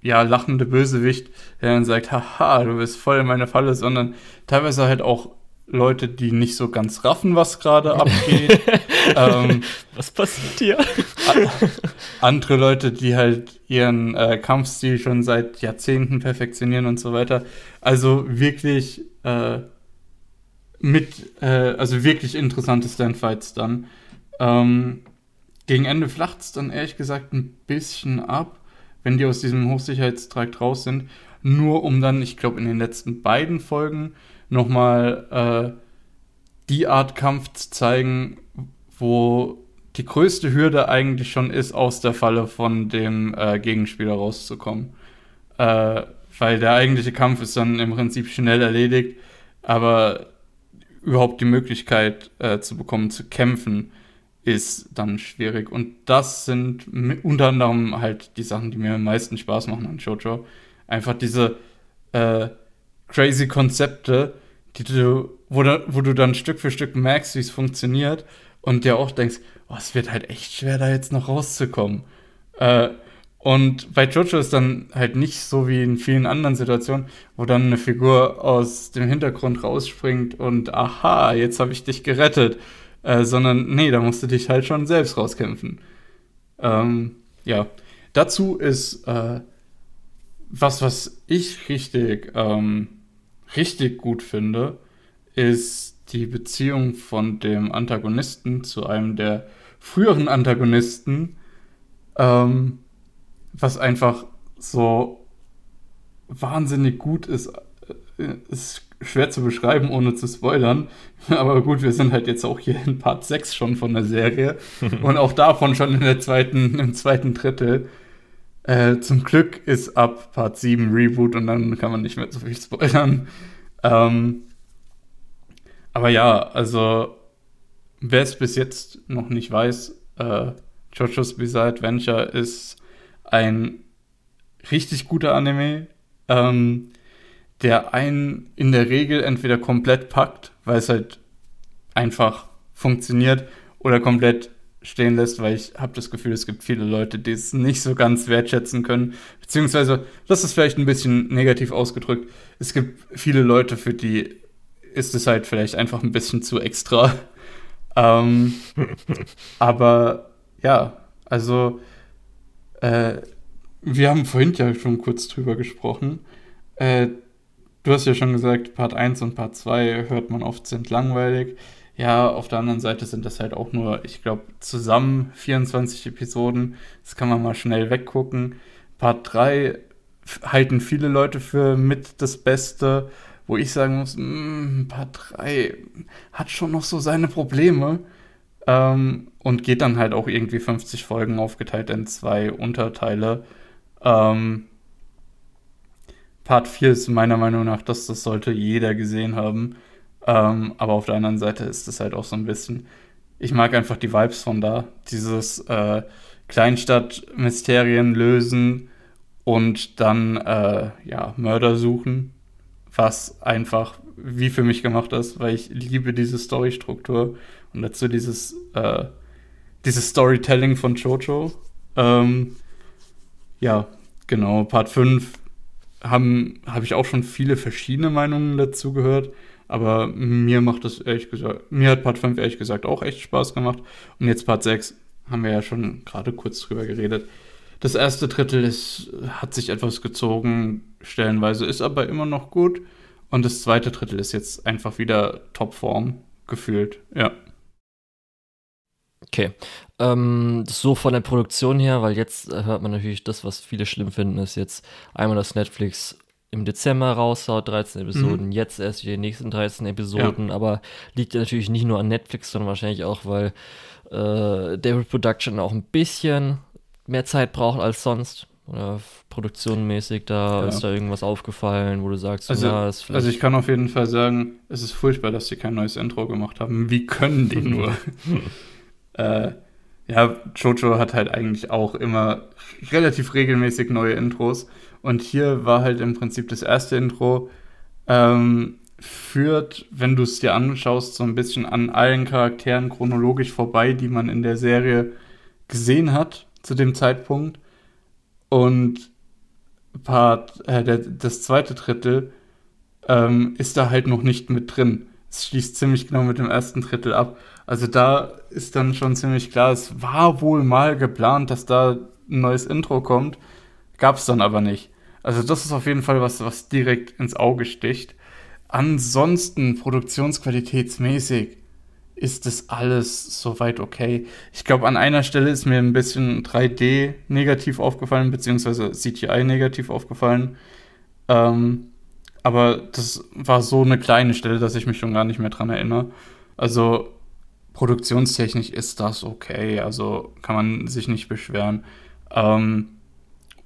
Speaker 2: ja, lachende Bösewicht, der dann sagt, haha, du bist voll in meine Falle, sondern teilweise halt auch Leute, die nicht so ganz raffen, was gerade abgeht.
Speaker 1: ähm, was passiert hier?
Speaker 2: andere Leute, die halt ihren äh, Kampfstil schon seit Jahrzehnten perfektionieren und so weiter. Also wirklich äh, mit, äh, also wirklich interessante Standfights dann. Ähm, gegen Ende flacht es dann ehrlich gesagt ein bisschen ab, wenn die aus diesem Hochsicherheitstrakt raus sind. Nur um dann, ich glaube, in den letzten beiden Folgen nochmal äh, die Art Kampf zu zeigen, wo die größte Hürde eigentlich schon ist, aus der Falle von dem äh, Gegenspieler rauszukommen. Äh, weil der eigentliche Kampf ist dann im Prinzip schnell erledigt, aber überhaupt die Möglichkeit äh, zu bekommen, zu kämpfen, ist dann schwierig. Und das sind unter anderem halt die Sachen, die mir am meisten Spaß machen an Jojo. Einfach diese äh, crazy Konzepte, die du, wo, da, wo du dann Stück für Stück merkst, wie es funktioniert und dir auch denkst, oh, es wird halt echt schwer, da jetzt noch rauszukommen. Äh, und bei Jojo ist dann halt nicht so wie in vielen anderen Situationen, wo dann eine Figur aus dem Hintergrund rausspringt und aha, jetzt habe ich dich gerettet. Äh, sondern nee, da musst du dich halt schon selbst rauskämpfen. Ähm, ja, dazu ist äh, was, was ich richtig, ähm, richtig gut finde, ist die Beziehung von dem Antagonisten zu einem der früheren Antagonisten. Ähm, was einfach so wahnsinnig gut ist, äh, ist schwer zu beschreiben, ohne zu spoilern. Aber gut, wir sind halt jetzt auch hier in Part 6 schon von der Serie und auch davon schon in der zweiten, im zweiten Drittel. Äh, zum Glück ist ab Part 7 Reboot und dann kann man nicht mehr so viel spoilern. Ähm, aber ja, also wer es bis jetzt noch nicht weiß, äh, JoJo's Bizarre Adventure ist ein richtig guter Anime, ähm, der einen in der Regel entweder komplett packt, weil es halt einfach funktioniert, oder komplett stehen lässt, weil ich habe das Gefühl, es gibt viele Leute, die es nicht so ganz wertschätzen können. Beziehungsweise, das ist vielleicht ein bisschen negativ ausgedrückt, es gibt viele Leute, für die ist es halt vielleicht einfach ein bisschen zu extra. Ähm, aber ja, also äh, wir haben vorhin ja schon kurz drüber gesprochen. Äh, du hast ja schon gesagt, Part 1 und Part 2 hört man oft sind langweilig. Ja, auf der anderen Seite sind das halt auch nur, ich glaube, zusammen 24 Episoden. Das kann man mal schnell weggucken. Part 3 halten viele Leute für mit das Beste, wo ich sagen muss, mh, hm, Part 3 hat schon noch so seine Probleme. Ähm, und geht dann halt auch irgendwie 50 Folgen aufgeteilt in zwei Unterteile. Ähm, Part 4 ist meiner Meinung nach, dass das sollte jeder gesehen haben. Ähm, aber auf der anderen Seite ist es halt auch so ein bisschen, ich mag einfach die Vibes von da. Dieses äh, Kleinstadt-Mysterien lösen und dann äh, ja, Mörder suchen, was einfach wie für mich gemacht ist, weil ich liebe diese Storystruktur und dazu dieses, äh, dieses Storytelling von Jojo. Ähm, ja, genau. Part 5 habe hab ich auch schon viele verschiedene Meinungen dazu gehört. Aber mir macht das ehrlich gesagt, mir hat Part 5 ehrlich gesagt auch echt Spaß gemacht. Und jetzt Part 6 haben wir ja schon gerade kurz drüber geredet. Das erste Drittel ist, hat sich etwas gezogen, stellenweise, ist aber immer noch gut. Und das zweite Drittel ist jetzt einfach wieder Topform gefühlt, ja.
Speaker 1: Okay. Ähm, so von der Produktion her, weil jetzt hört man natürlich das, was viele schlimm finden, ist jetzt einmal, dass Netflix im Dezember raushaut, 13 Episoden, mhm. jetzt erst die nächsten 13 Episoden, ja. aber liegt ja natürlich nicht nur an Netflix, sondern wahrscheinlich auch, weil äh, David Production auch ein bisschen mehr Zeit braucht als sonst. Oder produktionmäßig, da ja. ist da irgendwas aufgefallen, wo du sagst,
Speaker 2: also,
Speaker 1: ja,
Speaker 2: ist Also ich kann auf jeden Fall sagen, es ist furchtbar, dass sie kein neues Intro gemacht haben. Wie können die nur? äh, ja, Jojo hat halt eigentlich auch immer relativ regelmäßig neue Intros. Und hier war halt im Prinzip das erste Intro, ähm, führt, wenn du es dir anschaust, so ein bisschen an allen Charakteren chronologisch vorbei, die man in der Serie gesehen hat zu dem Zeitpunkt. Und Part, äh, der, das zweite Drittel ähm, ist da halt noch nicht mit drin. Es schließt ziemlich genau mit dem ersten Drittel ab. Also da ist dann schon ziemlich klar, es war wohl mal geplant, dass da ein neues Intro kommt. Gab es dann aber nicht. Also das ist auf jeden Fall was, was direkt ins Auge sticht. Ansonsten produktionsqualitätsmäßig ist das alles soweit okay. Ich glaube, an einer Stelle ist mir ein bisschen 3D negativ aufgefallen, beziehungsweise CGI negativ aufgefallen. Ähm, aber das war so eine kleine Stelle, dass ich mich schon gar nicht mehr dran erinnere. Also produktionstechnisch ist das okay, also kann man sich nicht beschweren. Ähm,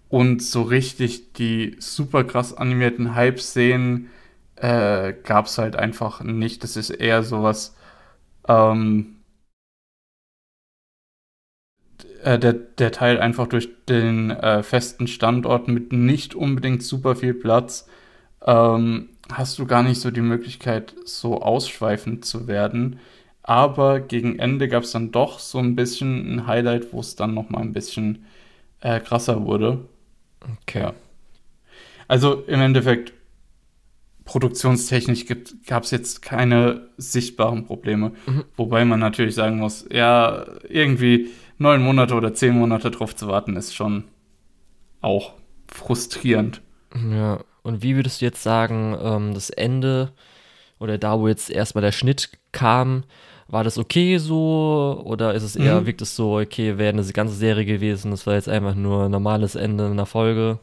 Speaker 2: und so richtig die super krass animierten Hype-Szenen äh, gab es halt einfach nicht. Das ist eher sowas, ähm, äh, der, der Teil einfach durch den äh, festen Standort mit nicht unbedingt super viel Platz ähm, hast du gar nicht so die Möglichkeit, so ausschweifend zu werden. Aber gegen Ende gab es dann doch so ein bisschen ein Highlight, wo es dann noch mal ein bisschen äh, krasser wurde.
Speaker 1: Okay. Ja.
Speaker 2: Also im Endeffekt, produktionstechnisch gab es jetzt keine sichtbaren Probleme. Mhm. Wobei man natürlich sagen muss, ja, irgendwie neun Monate oder zehn Monate drauf zu warten, ist schon auch frustrierend.
Speaker 1: Ja, und wie würdest du jetzt sagen, ähm, das Ende oder da, wo jetzt erstmal der Schnitt kam, war das okay so? Oder ist es eher, mhm. wirkt es so, okay, wäre eine ganze Serie gewesen, das war jetzt einfach nur ein normales Ende einer Folge?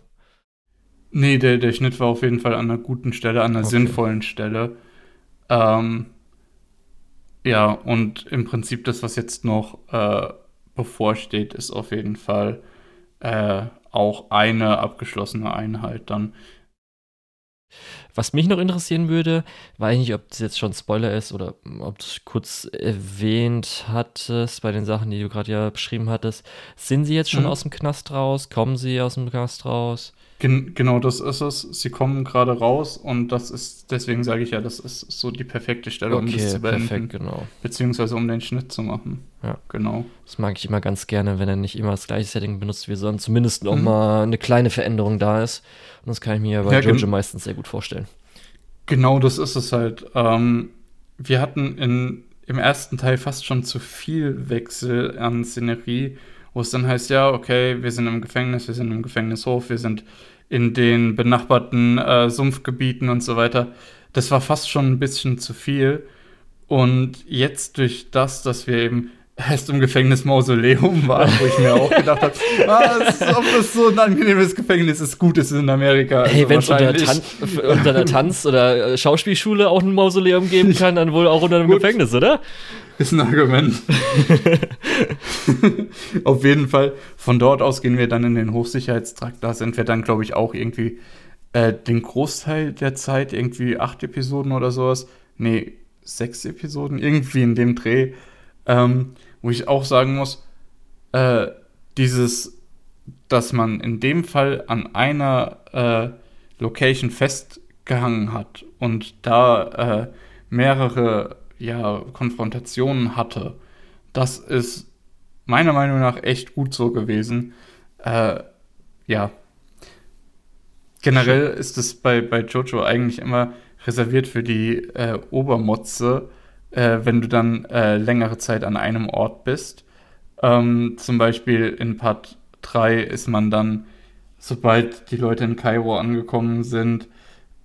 Speaker 2: Nee, der, der Schnitt war auf jeden Fall an einer guten Stelle, an einer okay. sinnvollen Stelle. Ähm, ja, und im Prinzip das, was jetzt noch äh, bevorsteht, ist auf jeden Fall äh, auch eine abgeschlossene Einheit dann.
Speaker 1: Was mich noch interessieren würde, weiß ich nicht, ob das jetzt schon Spoiler ist oder ob du es kurz erwähnt hattest bei den Sachen, die du gerade ja beschrieben hattest. Sind sie jetzt schon mhm. aus dem Knast raus? Kommen sie aus dem Knast raus?
Speaker 2: Gen genau, das ist es. Sie kommen gerade raus und das ist, deswegen sage ich ja, das ist so die perfekte Stelle,
Speaker 1: okay, um das zu beenden. Perfekt, genau.
Speaker 2: Beziehungsweise um den Schnitt zu machen.
Speaker 1: Ja. Genau. Das mag ich immer ganz gerne, wenn er nicht immer das gleiche Setting benutzt wie sonst, zumindest noch mhm. mal eine kleine Veränderung da ist. Und das kann ich mir bei ja, Jojo meistens sehr gut vorstellen.
Speaker 2: Genau, das ist es halt. Ähm, wir hatten in, im ersten Teil fast schon zu viel Wechsel an Szenerie, wo es dann heißt, ja, okay, wir sind im Gefängnis, wir sind im Gefängnishof, wir sind in den benachbarten äh, Sumpfgebieten und so weiter. Das war fast schon ein bisschen zu viel. Und jetzt durch das, dass wir eben erst im Gefängnis Mausoleum waren, wo ich mir auch gedacht habe, ah, ob das so ein angenehmes Gefängnis ist, gut ist in Amerika.
Speaker 1: Also hey, wenn es unter, Tan unter einer Tanz- oder äh, Schauspielschule auch ein Mausoleum geben kann, dann wohl auch unter einem Gefängnis, oder?
Speaker 2: Ist ein Argument. Auf jeden Fall. Von dort aus gehen wir dann in den Hochsicherheitstrakt. Da sind wir dann, glaube ich, auch irgendwie äh, den Großteil der Zeit, irgendwie acht Episoden oder sowas. Nee, sechs Episoden, irgendwie in dem Dreh. Ähm, wo ich auch sagen muss, äh, dieses, dass man in dem Fall an einer äh, Location festgehangen hat und da äh, mehrere ja, Konfrontationen hatte, das ist meiner Meinung nach echt gut so gewesen. Äh, ja. Generell ist es bei, bei Jojo eigentlich immer reserviert für die äh, Obermotze, äh, wenn du dann äh, längere Zeit an einem Ort bist. Ähm, zum Beispiel in Part 3 ist man dann, sobald die Leute in Kairo angekommen sind,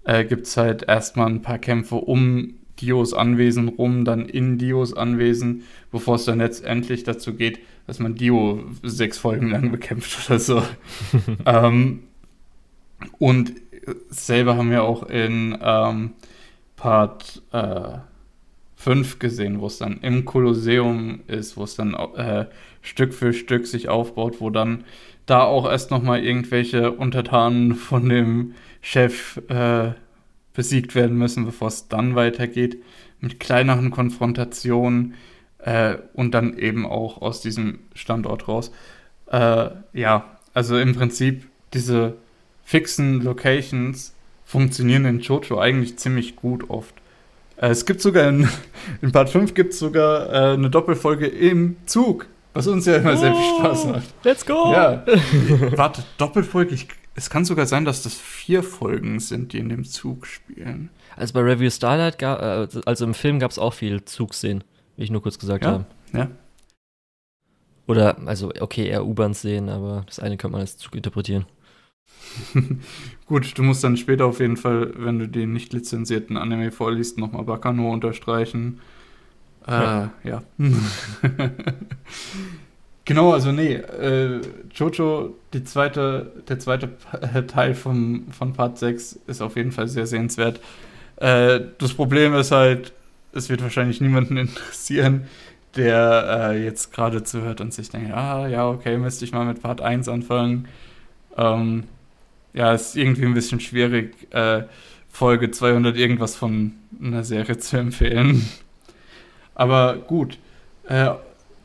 Speaker 2: äh, gibt es halt erstmal ein paar Kämpfe um Dios Anwesen rum, dann in Dios Anwesen, bevor es dann letztendlich dazu geht, dass man Dio sechs Folgen lang bekämpft oder so. ähm, und selber haben wir auch in ähm, Part äh, 5 gesehen, wo es dann im Kolosseum ist, wo es dann äh, Stück für Stück sich aufbaut, wo dann da auch erst nochmal irgendwelche Untertanen von dem Chef äh, besiegt werden müssen, bevor es dann weitergeht mit kleineren Konfrontationen äh, und dann eben auch aus diesem Standort raus. Äh, ja, also im Prinzip diese fixen Locations funktionieren in Jojo eigentlich ziemlich gut oft. Äh, es gibt sogar in, in Part 5 gibt es sogar äh, eine Doppelfolge im Zug, was uns ja immer oh, sehr viel Spaß oh, macht.
Speaker 1: Let's go!
Speaker 2: Ja. Warte, Doppelfolge, ich, es kann sogar sein, dass das vier Folgen sind, die in dem Zug spielen.
Speaker 1: Also bei Review Starlight, äh, also im Film gab es auch viel Zugszenen, wie ich nur kurz gesagt
Speaker 2: ja?
Speaker 1: habe.
Speaker 2: Ja.
Speaker 1: Oder, also, okay, eher U-Bahn-Szenen, aber das eine könnte man als Zug interpretieren.
Speaker 2: Gut, du musst dann später auf jeden Fall, wenn du den nicht lizenzierten Anime vorliest, nochmal Bakano unterstreichen. Äh, ja. ja. genau, also nee, äh, Jojo, die zweite, der zweite Teil vom, von Part 6 ist auf jeden Fall sehr sehenswert. Äh, das Problem ist halt, es wird wahrscheinlich niemanden interessieren, der äh, jetzt gerade zuhört und sich denkt, ah, ja, okay, müsste ich mal mit Part 1 anfangen. Ähm, ja, ist irgendwie ein bisschen schwierig, äh, Folge 200 irgendwas von einer Serie zu empfehlen. Aber gut. Äh,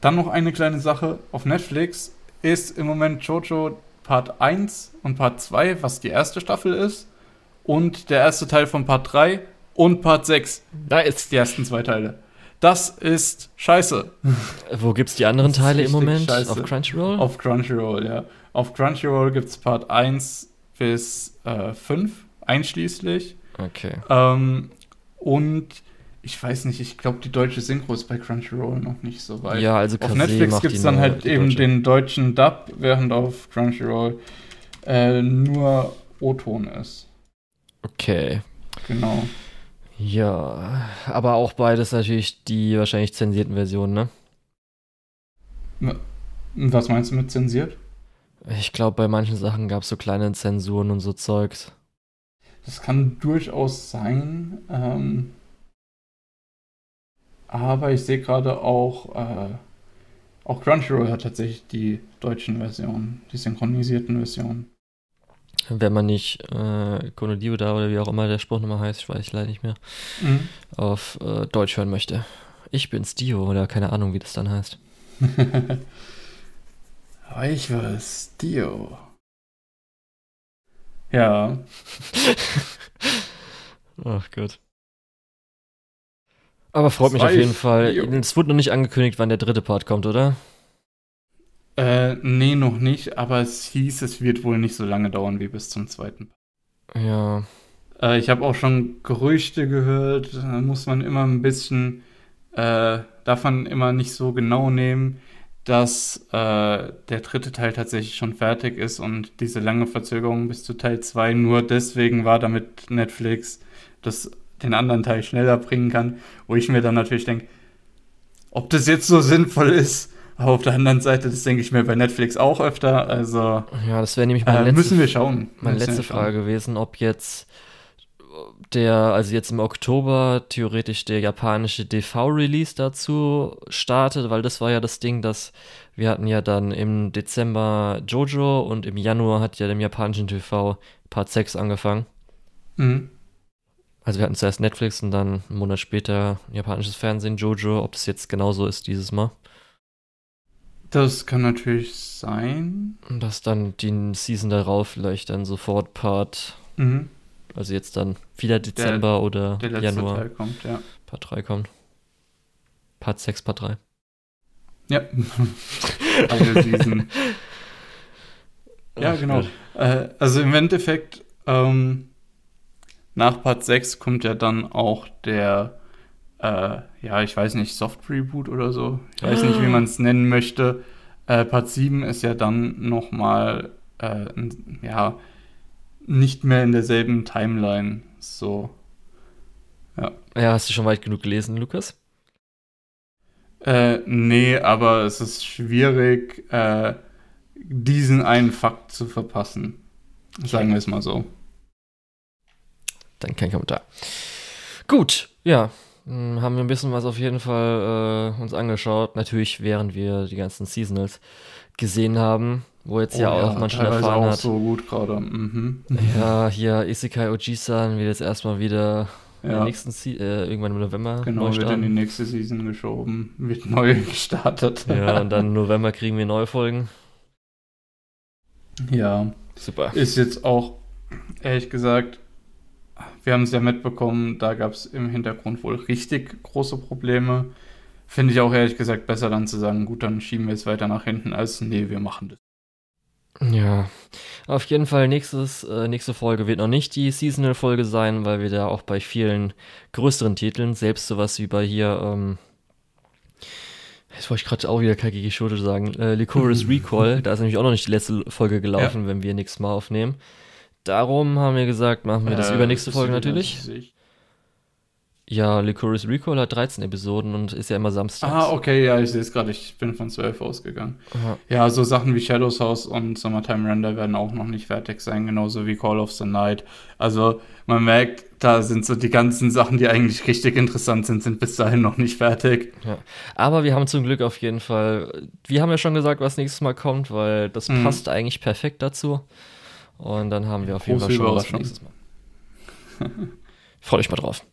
Speaker 2: dann noch eine kleine Sache. Auf Netflix ist im Moment Jojo Part 1 und Part 2, was die erste Staffel ist. Und der erste Teil von Part 3 und Part 6. Da ist die ersten zwei Teile. Das ist scheiße.
Speaker 1: Wo gibt es die anderen Teile im Moment? Scheiße. Auf Crunchyroll?
Speaker 2: Auf Crunchyroll, ja. Auf Crunchyroll gibt es Part 1 bis äh, 5 einschließlich.
Speaker 1: Okay.
Speaker 2: Ähm, und ich weiß nicht, ich glaube, die deutsche Synchro ist bei Crunchyroll noch nicht so weit.
Speaker 1: Ja, also
Speaker 2: Auf Netflix gibt es dann halt eben deutsche. den deutschen Dub, während auf Crunchyroll äh, nur O-Ton ist.
Speaker 1: Okay.
Speaker 2: Genau.
Speaker 1: Ja, aber auch beides natürlich die wahrscheinlich zensierten Versionen, ne?
Speaker 2: Was meinst du mit zensiert?
Speaker 1: Ich glaube, bei manchen Sachen gab es so kleine Zensuren und so Zeugs.
Speaker 2: Das kann durchaus sein. Ähm, aber ich sehe gerade auch, äh, auch Crunchyroll hat tatsächlich die deutschen Versionen, die synchronisierten Versionen.
Speaker 1: Wenn man nicht äh, Konodio da oder wie auch immer der Spruch nochmal heißt, ich weiß leider nicht mehr, mhm. auf äh, Deutsch hören möchte. Ich bin's Dio oder keine Ahnung, wie das dann heißt.
Speaker 2: ich war's, Dio. Ja.
Speaker 1: Ach Gott. Aber freut mich auf jeden Fall. Es wurde noch nicht angekündigt, wann der dritte Part kommt, oder?
Speaker 2: Äh, nee, noch nicht, aber es hieß, es wird wohl nicht so lange dauern wie bis zum zweiten.
Speaker 1: Ja.
Speaker 2: Äh, ich habe auch schon Gerüchte gehört, da muss man immer ein bisschen, äh, darf man immer nicht so genau nehmen, dass äh, der dritte Teil tatsächlich schon fertig ist und diese lange Verzögerung bis zu Teil 2 nur deswegen war, damit Netflix das, den anderen Teil schneller bringen kann, wo ich mir dann natürlich denke, ob das jetzt so sinnvoll ist, aber auf der anderen Seite, das denke ich mir bei Netflix auch öfter. Also
Speaker 1: ja, das wäre nämlich meine
Speaker 2: äh,
Speaker 1: letzte,
Speaker 2: müssen wir schauen.
Speaker 1: Meine müssen letzte Frage gewesen, ob jetzt der, also jetzt im Oktober theoretisch der japanische DV-Release dazu startet, weil das war ja das Ding, dass wir hatten ja dann im Dezember Jojo und im Januar hat ja dem japanischen TV Part 6 angefangen. Mhm. Also wir hatten zuerst Netflix und dann einen Monat später japanisches Fernsehen Jojo, ob das jetzt genauso ist dieses Mal.
Speaker 2: Das kann natürlich sein.
Speaker 1: Und dass dann die Season darauf vielleicht dann sofort Part, mhm. also jetzt dann wieder Dezember der, oder der letzte Januar.
Speaker 2: Teil kommt, ja.
Speaker 1: Part 3 kommt. Part 6, Part 3.
Speaker 2: Ja. Eine Season. ja, Ach, genau. Äh, also im Endeffekt, ähm, nach Part 6 kommt ja dann auch der äh, ja, ich weiß nicht, Soft Reboot oder so. Ich weiß nicht, wie man es nennen möchte. Äh, Part 7 ist ja dann nochmal, äh, ja, nicht mehr in derselben Timeline. So. Ja.
Speaker 1: Ja, hast du schon weit genug gelesen, Lukas?
Speaker 2: Äh, nee, aber es ist schwierig, äh, diesen einen Fakt zu verpassen. Sagen wir es mal so.
Speaker 1: Dann kein Kommentar. Gut, ja, hm, haben wir ein bisschen was auf jeden Fall äh, uns angeschaut. Natürlich, während wir die ganzen Seasonals gesehen haben, wo jetzt oh, ja auch man schon erfahren auch hat.
Speaker 2: so gut gerade. Mhm.
Speaker 1: Ja, hier Isekai Oji-san wird jetzt erstmal wieder ja. nächsten Se äh, irgendwann im November.
Speaker 2: Genau, wird in die nächste Season geschoben, wird neu gestartet.
Speaker 1: Ja, und dann im November kriegen wir neue Folgen.
Speaker 2: Ja.
Speaker 1: Super.
Speaker 2: Ist jetzt auch, ehrlich gesagt, wir haben es ja mitbekommen, da gab es im Hintergrund wohl richtig große Probleme. Finde ich auch ehrlich gesagt besser dann zu sagen, gut, dann schieben wir es weiter nach hinten, als nee, wir machen das.
Speaker 1: Ja, auf jeden Fall nächstes, äh, nächste Folge wird noch nicht die Seasonal-Folge sein, weil wir da auch bei vielen größeren Titeln, selbst sowas wie bei hier, ähm, jetzt wollte ich gerade auch wieder Kageki Shoto sagen, äh, Licorice Recall, da ist nämlich auch noch nicht die letzte Folge gelaufen, ja. wenn wir nächstes Mal aufnehmen. Darum haben wir gesagt, machen wir das äh, übernächste Folge natürlich. Ja, Licorice Recall hat 13 Episoden und ist ja immer samstags.
Speaker 2: Ah, okay, ja, ich sehe es gerade. Ich bin von 12 ausgegangen. Aha. Ja, so Sachen wie Shadows House und Summertime Render werden auch noch nicht fertig sein, genauso wie Call of the Night. Also man merkt, da sind so die ganzen Sachen, die eigentlich richtig interessant sind, sind bis dahin noch nicht fertig.
Speaker 1: Ja. Aber wir haben zum Glück auf jeden Fall, wir haben ja schon gesagt, was nächstes Mal kommt, weil das mhm. passt eigentlich perfekt dazu. Und dann haben wir auf jeden Fall schon was nächstes Mal. Freue ich mal drauf.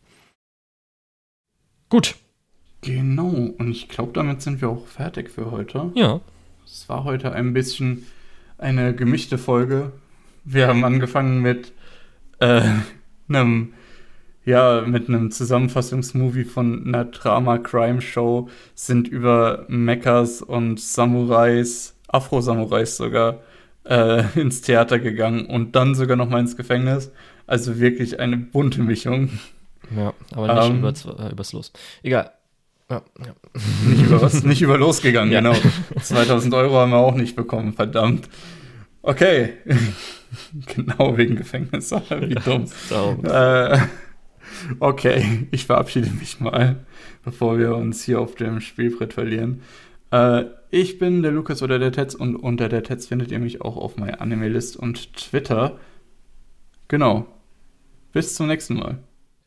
Speaker 1: Gut.
Speaker 2: Genau, und ich glaube, damit sind wir auch fertig für heute.
Speaker 1: Ja.
Speaker 2: Es war heute ein bisschen eine gemischte Folge. Wir haben angefangen mit äh, einem, ja, mit einem Zusammenfassungsmovie von einer Drama-Crime-Show, sind über Mechas und Samurais, Afro-Samurais sogar, äh, ins Theater gegangen und dann sogar noch mal ins Gefängnis. Also wirklich eine bunte Mischung.
Speaker 1: Ja, aber nicht ähm. übers, äh, übers Los. Egal. Ja,
Speaker 2: ja. Nicht über was? nicht über losgegangen, ja. genau. 2000 Euro haben wir auch nicht bekommen, verdammt. Okay. genau wegen Gefängnis. Wie dumm. äh, okay, ich verabschiede mich mal, bevor wir uns hier auf dem Spielbrett verlieren. Äh, ich bin der Lukas oder der Tetz und unter der Tetz findet ihr mich auch auf MyAnimeList und Twitter. Genau. Bis zum nächsten Mal.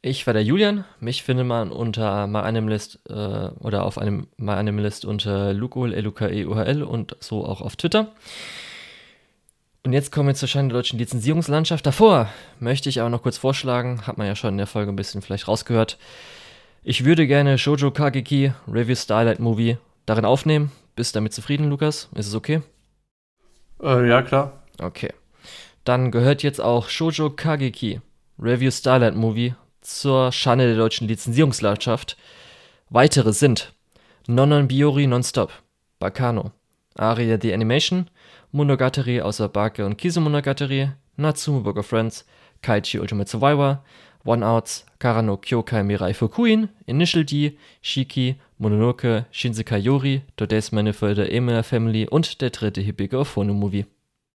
Speaker 1: Ich war der Julian. Mich findet man unter MyAnimeList äh, oder auf einem MyAnimeList unter Lukul, L-U-K-E-U-H-L und so auch auf Twitter. Und jetzt kommen wir zur Schein der deutschen Lizenzierungslandschaft. Davor möchte ich aber noch kurz vorschlagen, hat man ja schon in der Folge ein bisschen vielleicht rausgehört. Ich würde gerne Shoujo Kageki Review Starlight Movie darin aufnehmen. Bist du damit zufrieden, Lukas? Ist es okay?
Speaker 2: Äh, ja, klar.
Speaker 1: Okay. Dann gehört jetzt auch Shoujo Kageki Review Starlight Movie zur Schande der deutschen Lizenzierungslandschaft. Weitere sind Nonon Biori Nonstop, Bakano, Aria the Animation, Monogatari außer Bake und Kizumonogatari, Natsumu Book of Friends, Kaichi Ultimate Survivor, One Outs, Karano Kyokai Mirai Fukuin, Initial D, Shiki, Mononoke, Shinsekai Yori, Today's Manifold der Emir Family und der dritte hippige Phono Movie.